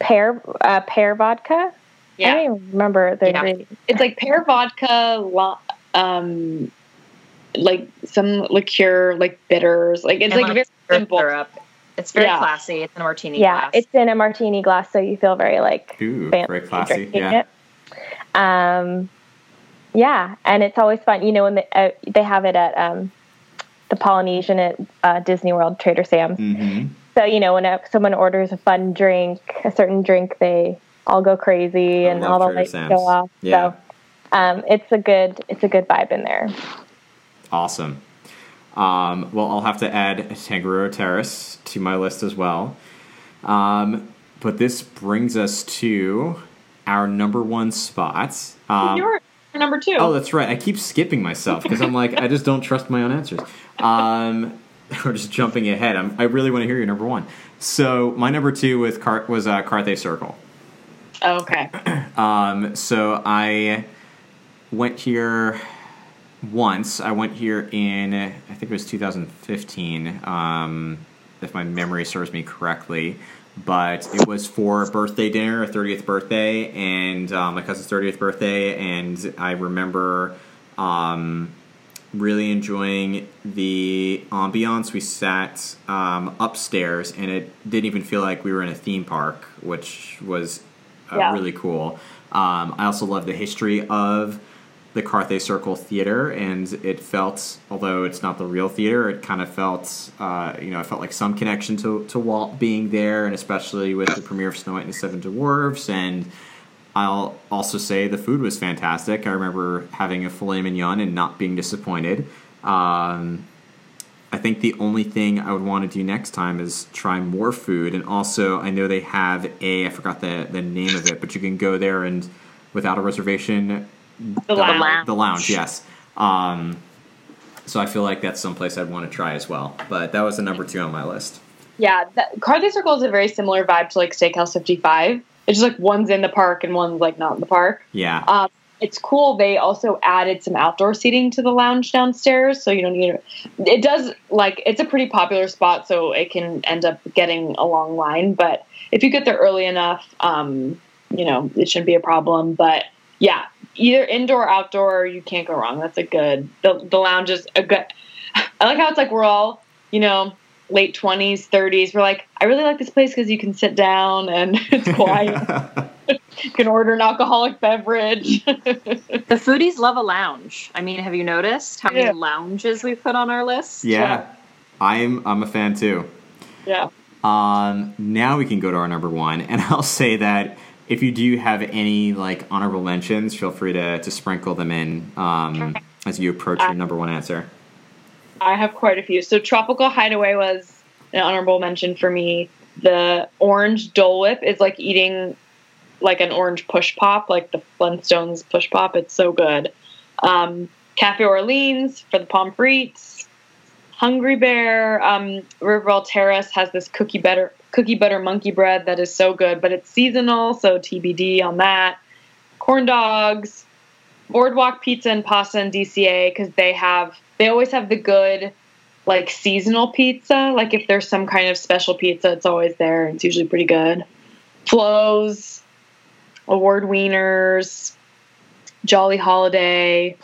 pear uh, pear vodka Yeah. I don't even remember the yeah. It's like pear vodka, um, like some liqueur, like bitters. Like it's and like very simple. Syrup. It's very yeah. classy. It's in a martini yeah, glass. it's in a martini glass, so you feel very like Ooh, very classy. Yeah. It. Um, yeah, and it's always fun. You know, when they uh, they have it at um, the Polynesian at uh, Disney World, Trader Sam's. Mm-hmm. So you know, when a, someone orders a fun drink, a certain drink, they all go crazy I and all the lights Sam's. go off. Yeah. So um, it's a good it's a good vibe in there. Awesome. Um, well, I'll have to add Tangaroa Terrace to my list as well. Um, but this brings us to our number one spot. Um, You're number two. Oh, that's right. I keep skipping myself because I'm like, I just don't trust my own answers. Um, or just jumping ahead. I'm, i really want to hear your number one. So my number two with Car- was uh, Carthay Circle. okay. um, so I went here once. I went here in I think it was 2015, um, if my memory serves me correctly. But it was for a birthday dinner, a 30th birthday, and um, my cousin's 30th birthday, and I remember um, really enjoying the ambiance. We sat um, upstairs, and it didn't even feel like we were in a theme park, which was uh, yeah. really cool. Um, I also love the history of the Carthay Circle Theater, and it felt, although it's not the real theater, it kind of felt, uh, you know, I felt like some connection to, to Walt being there, and especially with the premiere of Snow White and the Seven Dwarfs. And I'll also say the food was fantastic. I remember having a filet mignon and not being disappointed. Um, I think the only thing I would want to do next time is try more food, and also I know they have a I forgot the the name of it, but you can go there and without a reservation the, lounge. The lounge, yes. Um, so I feel like that's someplace I'd want to try as well. But that was the number two on my list. Yeah, that, Carthay Circle is a very similar vibe to like Steakhouse 55. It's just like one's in the park and one's like not in the park. Yeah. Um, it's cool. They also added some outdoor seating to the lounge downstairs, so you don't need it. It does like it's a pretty popular spot, so it can end up getting a long line. But if you get there early enough, um, you know it shouldn't be a problem. But yeah, either indoor, or outdoor, you can't go wrong. That's a good. The the lounge is a good. I like how it's like we're all you know late twenties, thirties. We're like, I really like this place because you can sit down and it's quiet. you can order an alcoholic beverage. the foodies love a lounge. I mean, have you noticed how yeah. many lounges we put on our list? Yeah, yeah. I'm I'm a fan too. Yeah. Um, now we can go to our number one, and I'll say that if you do have any like honorable mentions, feel free to, to sprinkle them in um, as you approach your number one answer. I have quite a few. So Tropical Hideaway was an honorable mention for me. The orange Dole Whip is like eating like an orange push pop, like the Flintstones push pop. It's so good. Um, Cafe Orleans for the pommes frites. Hungry Bear, um, River Belle Terrace has this cookie butter cookie butter monkey bread that is so good, but it's seasonal, so TBD on that. Corn dogs, Boardwalk Pizza and Pasta and DCA because they have they always have the good like seasonal pizza. Like if there's some kind of special pizza, it's always there. It's usually pretty good. Flo's, Award Wieners, Jolly Holiday,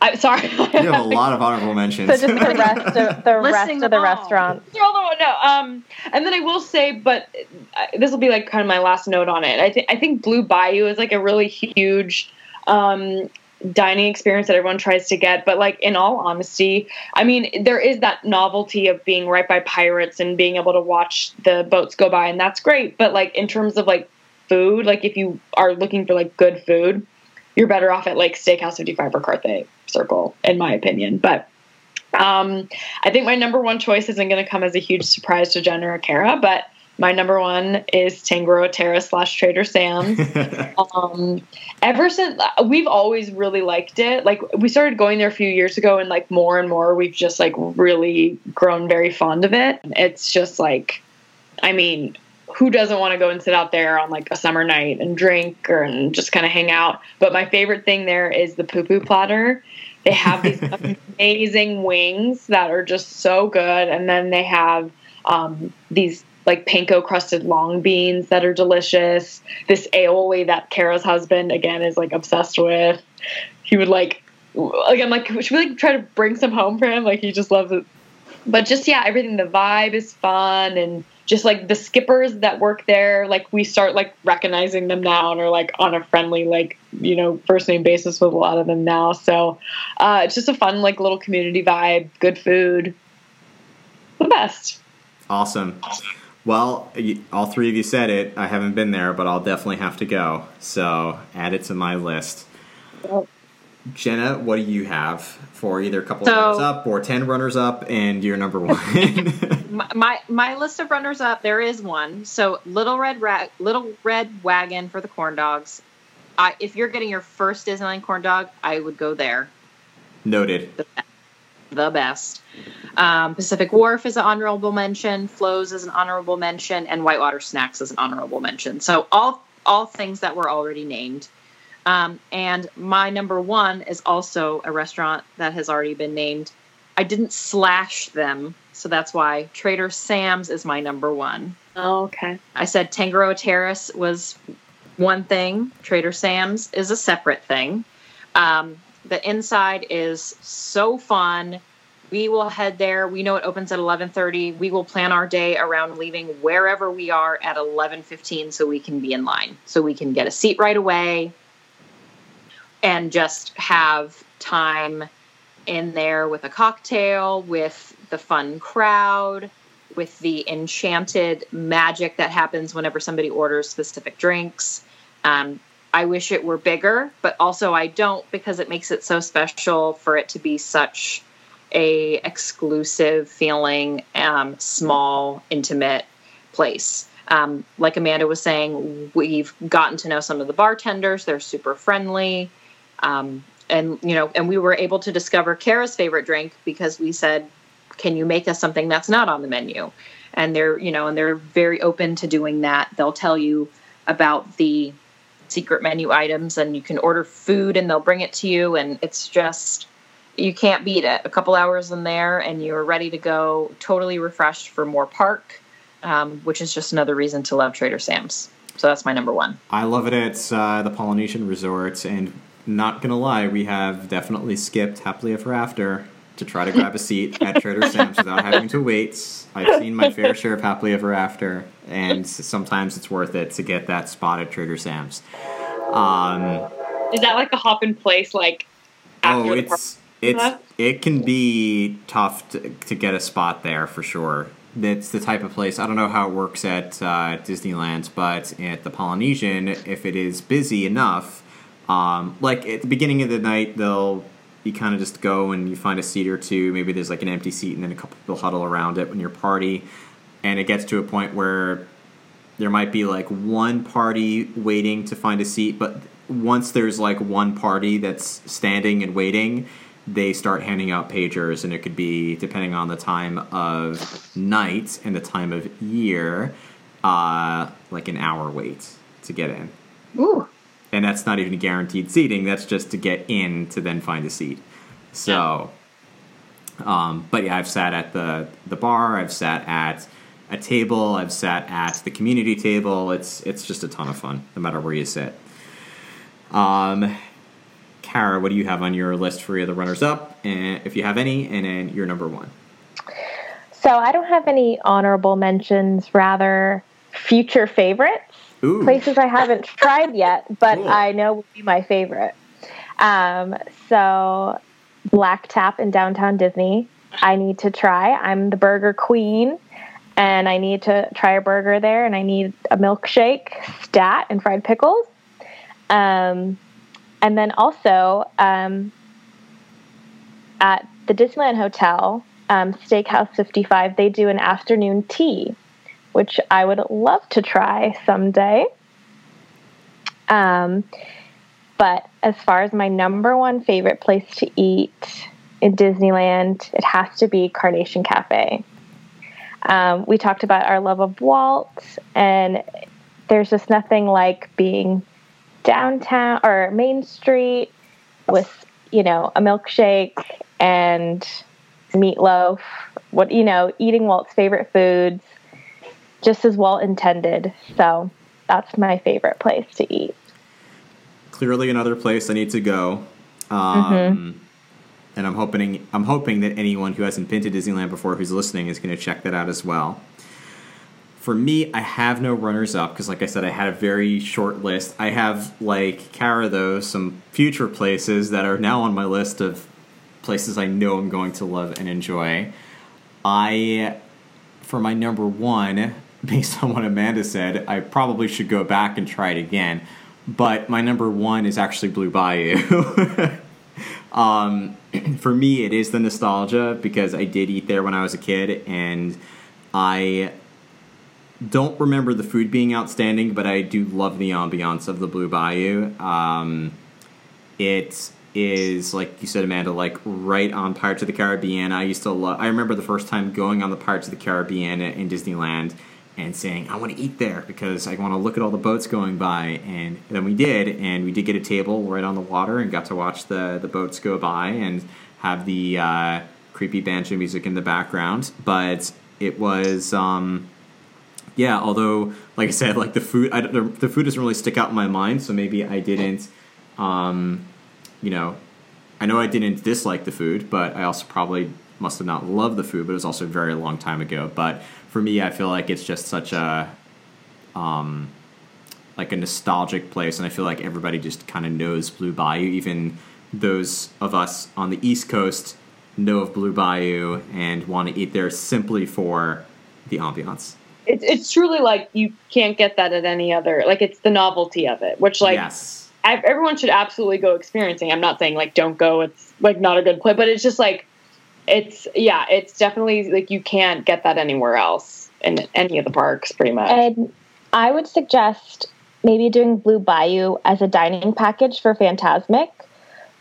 I'm sorry. you have a lot of honorable mentions. So just the rest of the rest of the restaurants. No, um, and then I will say, but uh, this will be like kind of my last note on it. I think I think Blue Bayou is like a really huge um, dining experience that everyone tries to get. But like in all honesty, I mean, there is that novelty of being right by pirates and being able to watch the boats go by, and that's great. But like in terms of like food, like if you are looking for like good food, you're better off at like Steakhouse 55 or Carthay circle, in my opinion. But um, I think my number one choice isn't going to come as a huge surprise to Jen or Kara, but my number one is Tangaroa Terrace slash Trader Sam's. um, ever since we've always really liked it. Like we started going there a few years ago, and like more and more, we've just like really grown very fond of it. It's just like, I mean, who doesn't want to go and sit out there on like a summer night and drink or and just kind of hang out? But my favorite thing there is the poo poo platter. They have these amazing wings that are just so good, and then they have um, these like panko crusted long beans that are delicious. This aioli that Kara's husband again is like obsessed with. He would like I'm like should we like try to bring some home for him? Like he just loves it. But just yeah, everything the vibe is fun and just like the skippers that work there, like we start like recognizing them now and are like on a friendly like you know first name basis with a lot of them now. So uh, it's just a fun like little community vibe, good food, the best. Awesome. Well, all three of you said it. I haven't been there, but I'll definitely have to go. So add it to my list. Yep. Jenna, what do you have for either a couple so, runners up or ten runners up and your number one? my, my, my list of runners up, there is one. So Little Red Ra- Little Red Wagon for the corn dogs. I, if you're getting your first Disneyland corn dog, I would go there. Noted. The, the best. Um, Pacific Wharf is an honorable mention. Flo's is an honorable mention, and Whitewater Snacks is an honorable mention. So all all things that were already named. Um, and my number one is also a restaurant that has already been named. I didn't slash them, so that's why Trader Sam's is my number one. Oh, okay. I said Tangaroa Terrace was one thing. Trader Sam's is a separate thing. Um, the inside is so fun. We will head there. We know it opens at 11:30. We will plan our day around leaving wherever we are at 11:15 so we can be in line. So we can get a seat right away and just have time in there with a cocktail, with the fun crowd, with the enchanted magic that happens whenever somebody orders specific drinks. Um, I wish it were bigger, but also I don't because it makes it so special for it to be such a exclusive feeling, um, small, intimate place. Um, like Amanda was saying, we've gotten to know some of the bartenders. They're super friendly. Um, and you know, and we were able to discover Kara's favorite drink because we said, "Can you make us something that's not on the menu?" And they're, you know, and they're very open to doing that. They'll tell you about the secret menu items, and you can order food, and they'll bring it to you, and it's just you can't beat it. A couple hours in there, and you're ready to go, totally refreshed for more park, um, which is just another reason to love Trader Sam's. So that's my number one. I love it at uh, the Polynesian Resort, and not gonna lie, we have definitely skipped happily ever after to try to grab a seat at Trader Sam's without having to wait. I've seen my fair share of happily ever after, and sometimes it's worth it to get that spot at Trader Sam's. Um, Is that like a hop in place? Like, oh, it's it's it can be tough to, to get a spot there for sure. It's the type of place. I don't know how it works at uh, Disneyland, but at the Polynesian, if it is busy enough um, like at the beginning of the night, they'll you kind of just go and you find a seat or two. Maybe there's like an empty seat, and then a couple people huddle around it when you're party, and it gets to a point where there might be like one party waiting to find a seat, but once there's like one party that's standing and waiting, they start handing out pagers, and it could be depending on the time of night and the time of year, uh, like an hour wait to get in. Ooh and that's not even guaranteed seating. That's just to get in to then find a seat. So, um, but yeah, I've sat at the the bar. I've sat at a table. I've sat at the community table. It's it's just a ton of fun, no matter where you sit. Um, Kara, what do you have on your list for the runners up, and if you have any, and then your number one? So I don't have any honorable mentions. Rather, future favorites. Ooh. places I haven't tried yet, but cool. I know will be my favorite. Um, so, Black Tap in downtown Disney, I need to try. I'm the burger queen, and I need to try a burger there, and I need a milkshake, stat, and fried pickles. Um, and then also um, at the Disneyland Hotel, um, Steakhouse 55, they do an afternoon tea which I would love to try someday. Um, but as far as my number one favorite place to eat in Disneyland, it has to be Carnation Cafe. Um, we talked about our love of Walt, and there's just nothing like being downtown or Main Street with, you know, a milkshake and meatloaf, what, you know, eating Walt's favorite foods just as well intended. So that's my favorite place to eat. Clearly, another place I need to go. Um, mm-hmm. And I'm hoping I'm hoping that anyone who hasn't been to Disneyland before who's listening is going to check that out as well. For me, I have no runners up because, like I said, I had a very short list. I have, like Kara, though, some future places that are now on my list of places I know I'm going to love and enjoy. I, for my number one, based on what Amanda said, I probably should go back and try it again. But my number one is actually Blue Bayou. um, for me, it is the nostalgia because I did eat there when I was a kid, and I don't remember the food being outstanding, but I do love the ambiance of the Blue Bayou. Um, it is like you said, Amanda, like right on Pirates of the Caribbean. I used to love. I remember the first time going on the Pirates of the Caribbean in Disneyland and saying, "I want to eat there because I want to look at all the boats going by." And then we did, and we did get a table right on the water and got to watch the the boats go by and have the uh, creepy banjo music in the background. But it was. Um, yeah, although, like I said, like the food, I, the, the food doesn't really stick out in my mind, so maybe I didn't um, you know, I know I didn't dislike the food, but I also probably must have not loved the food, but it was also a very long time ago. But for me, I feel like it's just such a, um, like a nostalgic place, and I feel like everybody just kind of knows Blue Bayou. Even those of us on the East Coast know of Blue Bayou and want to eat there simply for the ambiance. It's it's truly like you can't get that at any other. Like it's the novelty of it, which like yes everyone should absolutely go experiencing. I'm not saying like don't go. It's like not a good play, but it's just like it's yeah, it's definitely like you can't get that anywhere else in any of the parks, pretty much. And I would suggest maybe doing Blue Bayou as a dining package for Fantasmic.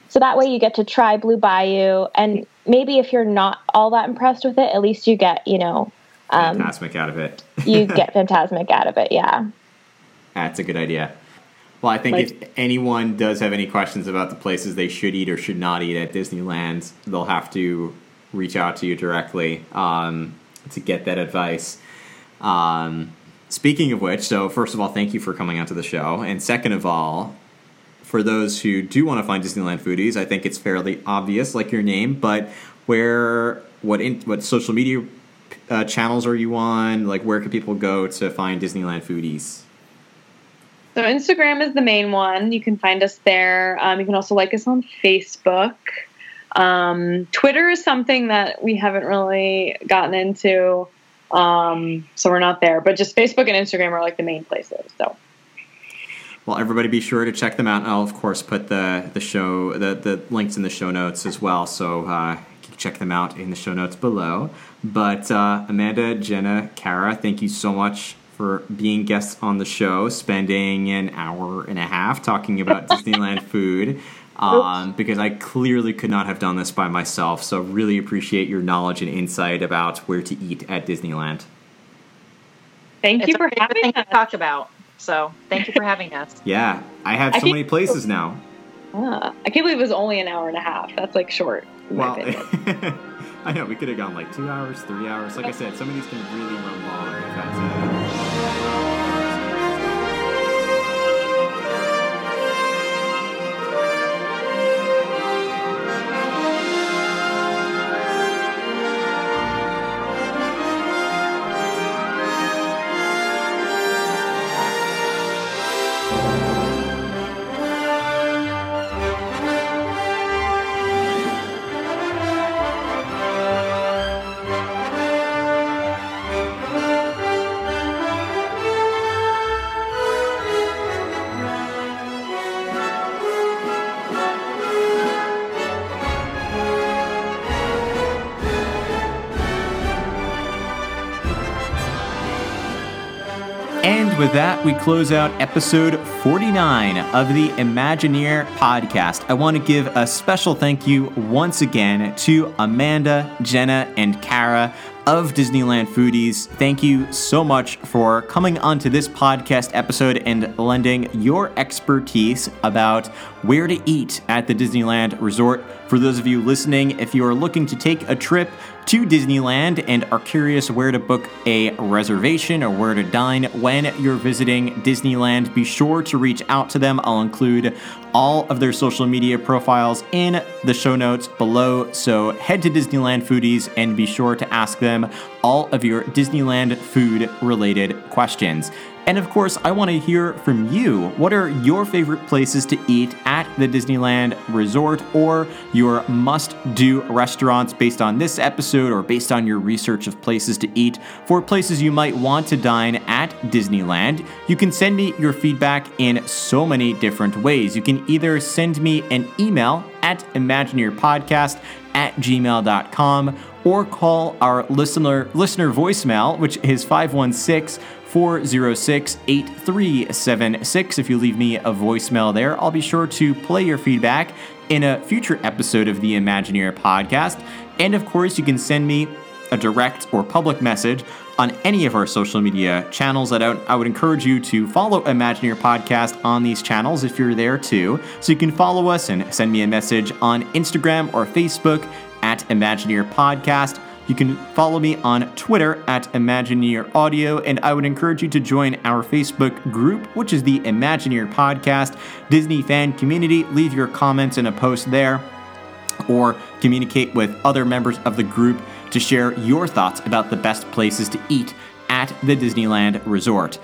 So that way you get to try Blue Bayou, and maybe if you're not all that impressed with it, at least you get you know um, Fantasmic out of it. you get Fantasmic out of it, yeah. That's a good idea. Well, I think like, if anyone does have any questions about the places they should eat or should not eat at Disneyland, they'll have to reach out to you directly um, to get that advice. Um, speaking of which, so first of all, thank you for coming onto the show, and second of all, for those who do want to find Disneyland foodies, I think it's fairly obvious, like your name. But where, what, in, what social media uh, channels are you on? Like, where can people go to find Disneyland foodies? So Instagram is the main one. You can find us there. Um, you can also like us on Facebook. Um, Twitter is something that we haven't really gotten into, um, so we're not there. But just Facebook and Instagram are like the main places. So. Well, everybody, be sure to check them out. I'll of course put the the show the the links in the show notes as well. So uh, check them out in the show notes below. But uh, Amanda, Jenna, Kara, thank you so much for being guests on the show, spending an hour and a half talking about Disneyland food. Um, because I clearly could not have done this by myself. So, really appreciate your knowledge and insight about where to eat at Disneyland. Thank it's you for having us. To talk about. So, thank you for having us. Yeah, I have so I many places now. Uh, I can't believe it was only an hour and a half. That's like short. Well, I know we could have gone like two hours, three hours. Like I said, some of these can really run long. If that's with we close out episode 49 of the Imagineer podcast. I want to give a special thank you once again to Amanda, Jenna, and Kara. of Disneyland Foodies, thank you so much for coming onto this podcast episode and lending your expertise about where to eat at the Disneyland Resort. For those of you listening, if you are looking to take a trip to Disneyland and are curious where to book a reservation or where to dine when you're visiting Disneyland, be sure to reach out to them. I'll include all of their social media profiles in the show notes below. So head to Disneyland Foodies and be sure to ask them all of your Disneyland food related questions. And of course, I want to hear from you. What are your favorite places to eat at the Disneyland Resort or your must do restaurants based on this episode or based on your research of places to eat for places you might want to dine at Disneyland? You can send me your feedback in so many different ways. You can either send me an email at imagineerpodcast at gmail.com or call our listener listener voicemail, which is 516 406 8376. If you leave me a voicemail there, I'll be sure to play your feedback in a future episode of the Imagineer podcast. And of course, you can send me a direct or public message on any of our social media channels. I, I would encourage you to follow Imagineer Podcast on these channels if you're there too. So you can follow us and send me a message on Instagram or Facebook at Imagineer Podcast. You can follow me on Twitter at Imagineer Audio, and I would encourage you to join our Facebook group, which is the Imagineer Podcast Disney fan community. Leave your comments in a post there, or communicate with other members of the group to share your thoughts about the best places to eat at the Disneyland Resort.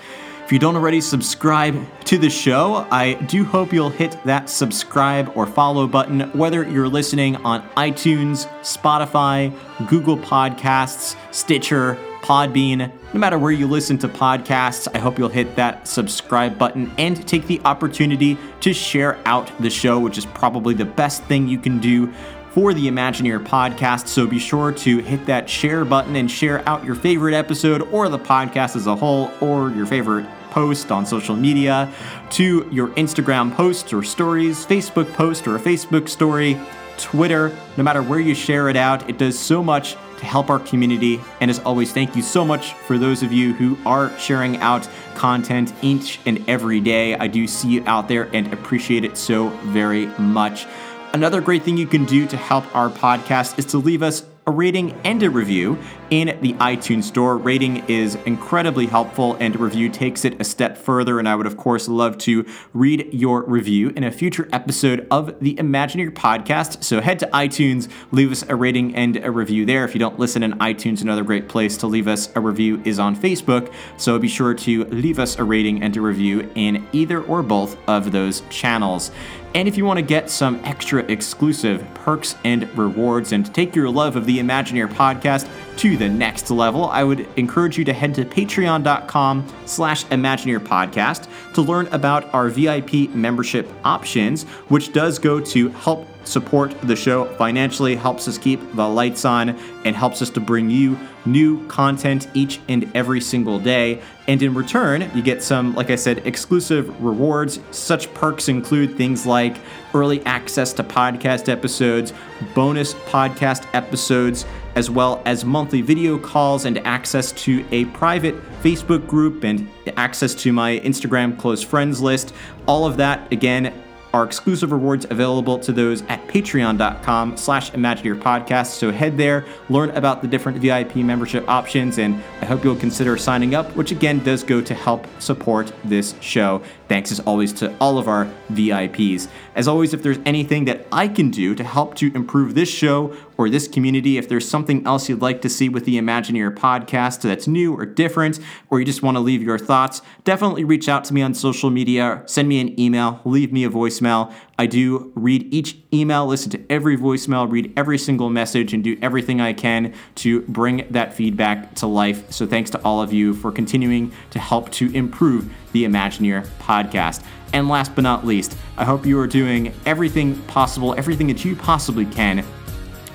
You don't already subscribe to the show, I do hope you'll hit that subscribe or follow button, whether you're listening on iTunes, Spotify, Google Podcasts, Stitcher, Podbean. No matter where you listen to podcasts, I hope you'll hit that subscribe button and take the opportunity to share out the show, which is probably the best thing you can do for the Imagineer podcast. So be sure to hit that share button and share out your favorite episode or the podcast as a whole or your favorite post on social media to your Instagram posts or stories, Facebook post or a Facebook story, Twitter, no matter where you share it out. It does so much to help our community. And as always, thank you so much for those of you who are sharing out content each and every day. I do see you out there and appreciate it so very much. Another great thing you can do to help our podcast is to leave us a rating and a review in the iTunes Store. Rating is incredibly helpful, and review takes it a step further. And I would, of course, love to read your review in a future episode of the Imagineer podcast. So head to iTunes, leave us a rating and a review there. If you don't listen in iTunes, another great place to leave us a review is on Facebook. So be sure to leave us a rating and a review in either or both of those channels. And if you want to get some extra exclusive perks and rewards and take your love of the Imagineer podcast to the next level, I would encourage you to head to patreon.com slash Imagineer podcast to learn about our VIP membership options, which does go to help support the show financially, helps us keep the lights on, and helps us to bring you new content each and every single day. And in return, you get some, like I said, exclusive rewards. Such perks include things like early access to podcast episodes, bonus podcast episodes, as well as monthly video calls and access to a private Facebook group and access to my Instagram close friends list. All of that, again, are exclusive rewards available to those at patreon.com slash imagineer podcast. So head there, learn about the different VIP membership options, and I hope you'll consider signing up, which again does go to help support this show. Thanks as always to all of our VIPs. As always, if there's anything that I can do to help to improve this show or this community, if there's something else you'd like to see with the Imagineer podcast that's new or different, or you just want to leave your thoughts, definitely reach out to me on social media, send me an email, leave me a voicemail. I do read each email, listen to every voicemail, read every single message, and do everything I can to bring that feedback to life. So thanks to all of you for continuing to help to improve the Imagineer podcast. And last but not least, I hope you are doing everything possible, everything that you possibly can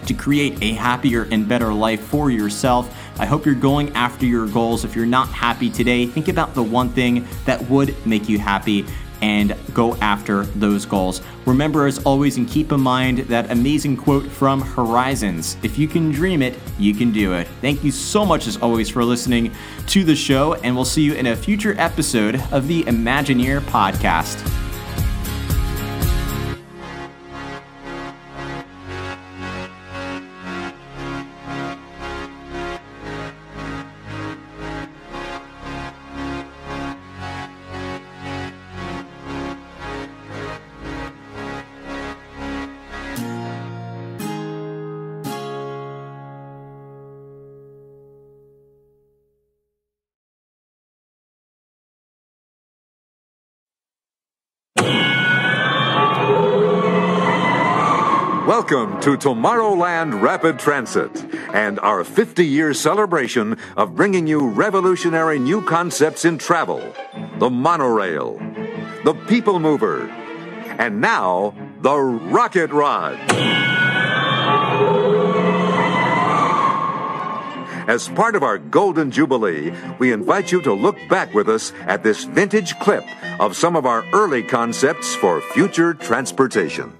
to create a happier and better life for yourself. I hope you're going after your goals. If you're not happy today, think about the one thing that would make you happy and go after those goals. Remember, as always, and keep in mind that amazing quote from Horizons If you can dream it, you can do it. Thank you so much, as always, for listening to the show, and we'll see you in a future episode of the Imagineer podcast. Welcome to Tomorrowland Rapid Transit and our 50 year celebration of bringing you revolutionary new concepts in travel the monorail, the people mover, and now the rocket rod. As part of our Golden Jubilee, we invite you to look back with us at this vintage clip of some of our early concepts for future transportation.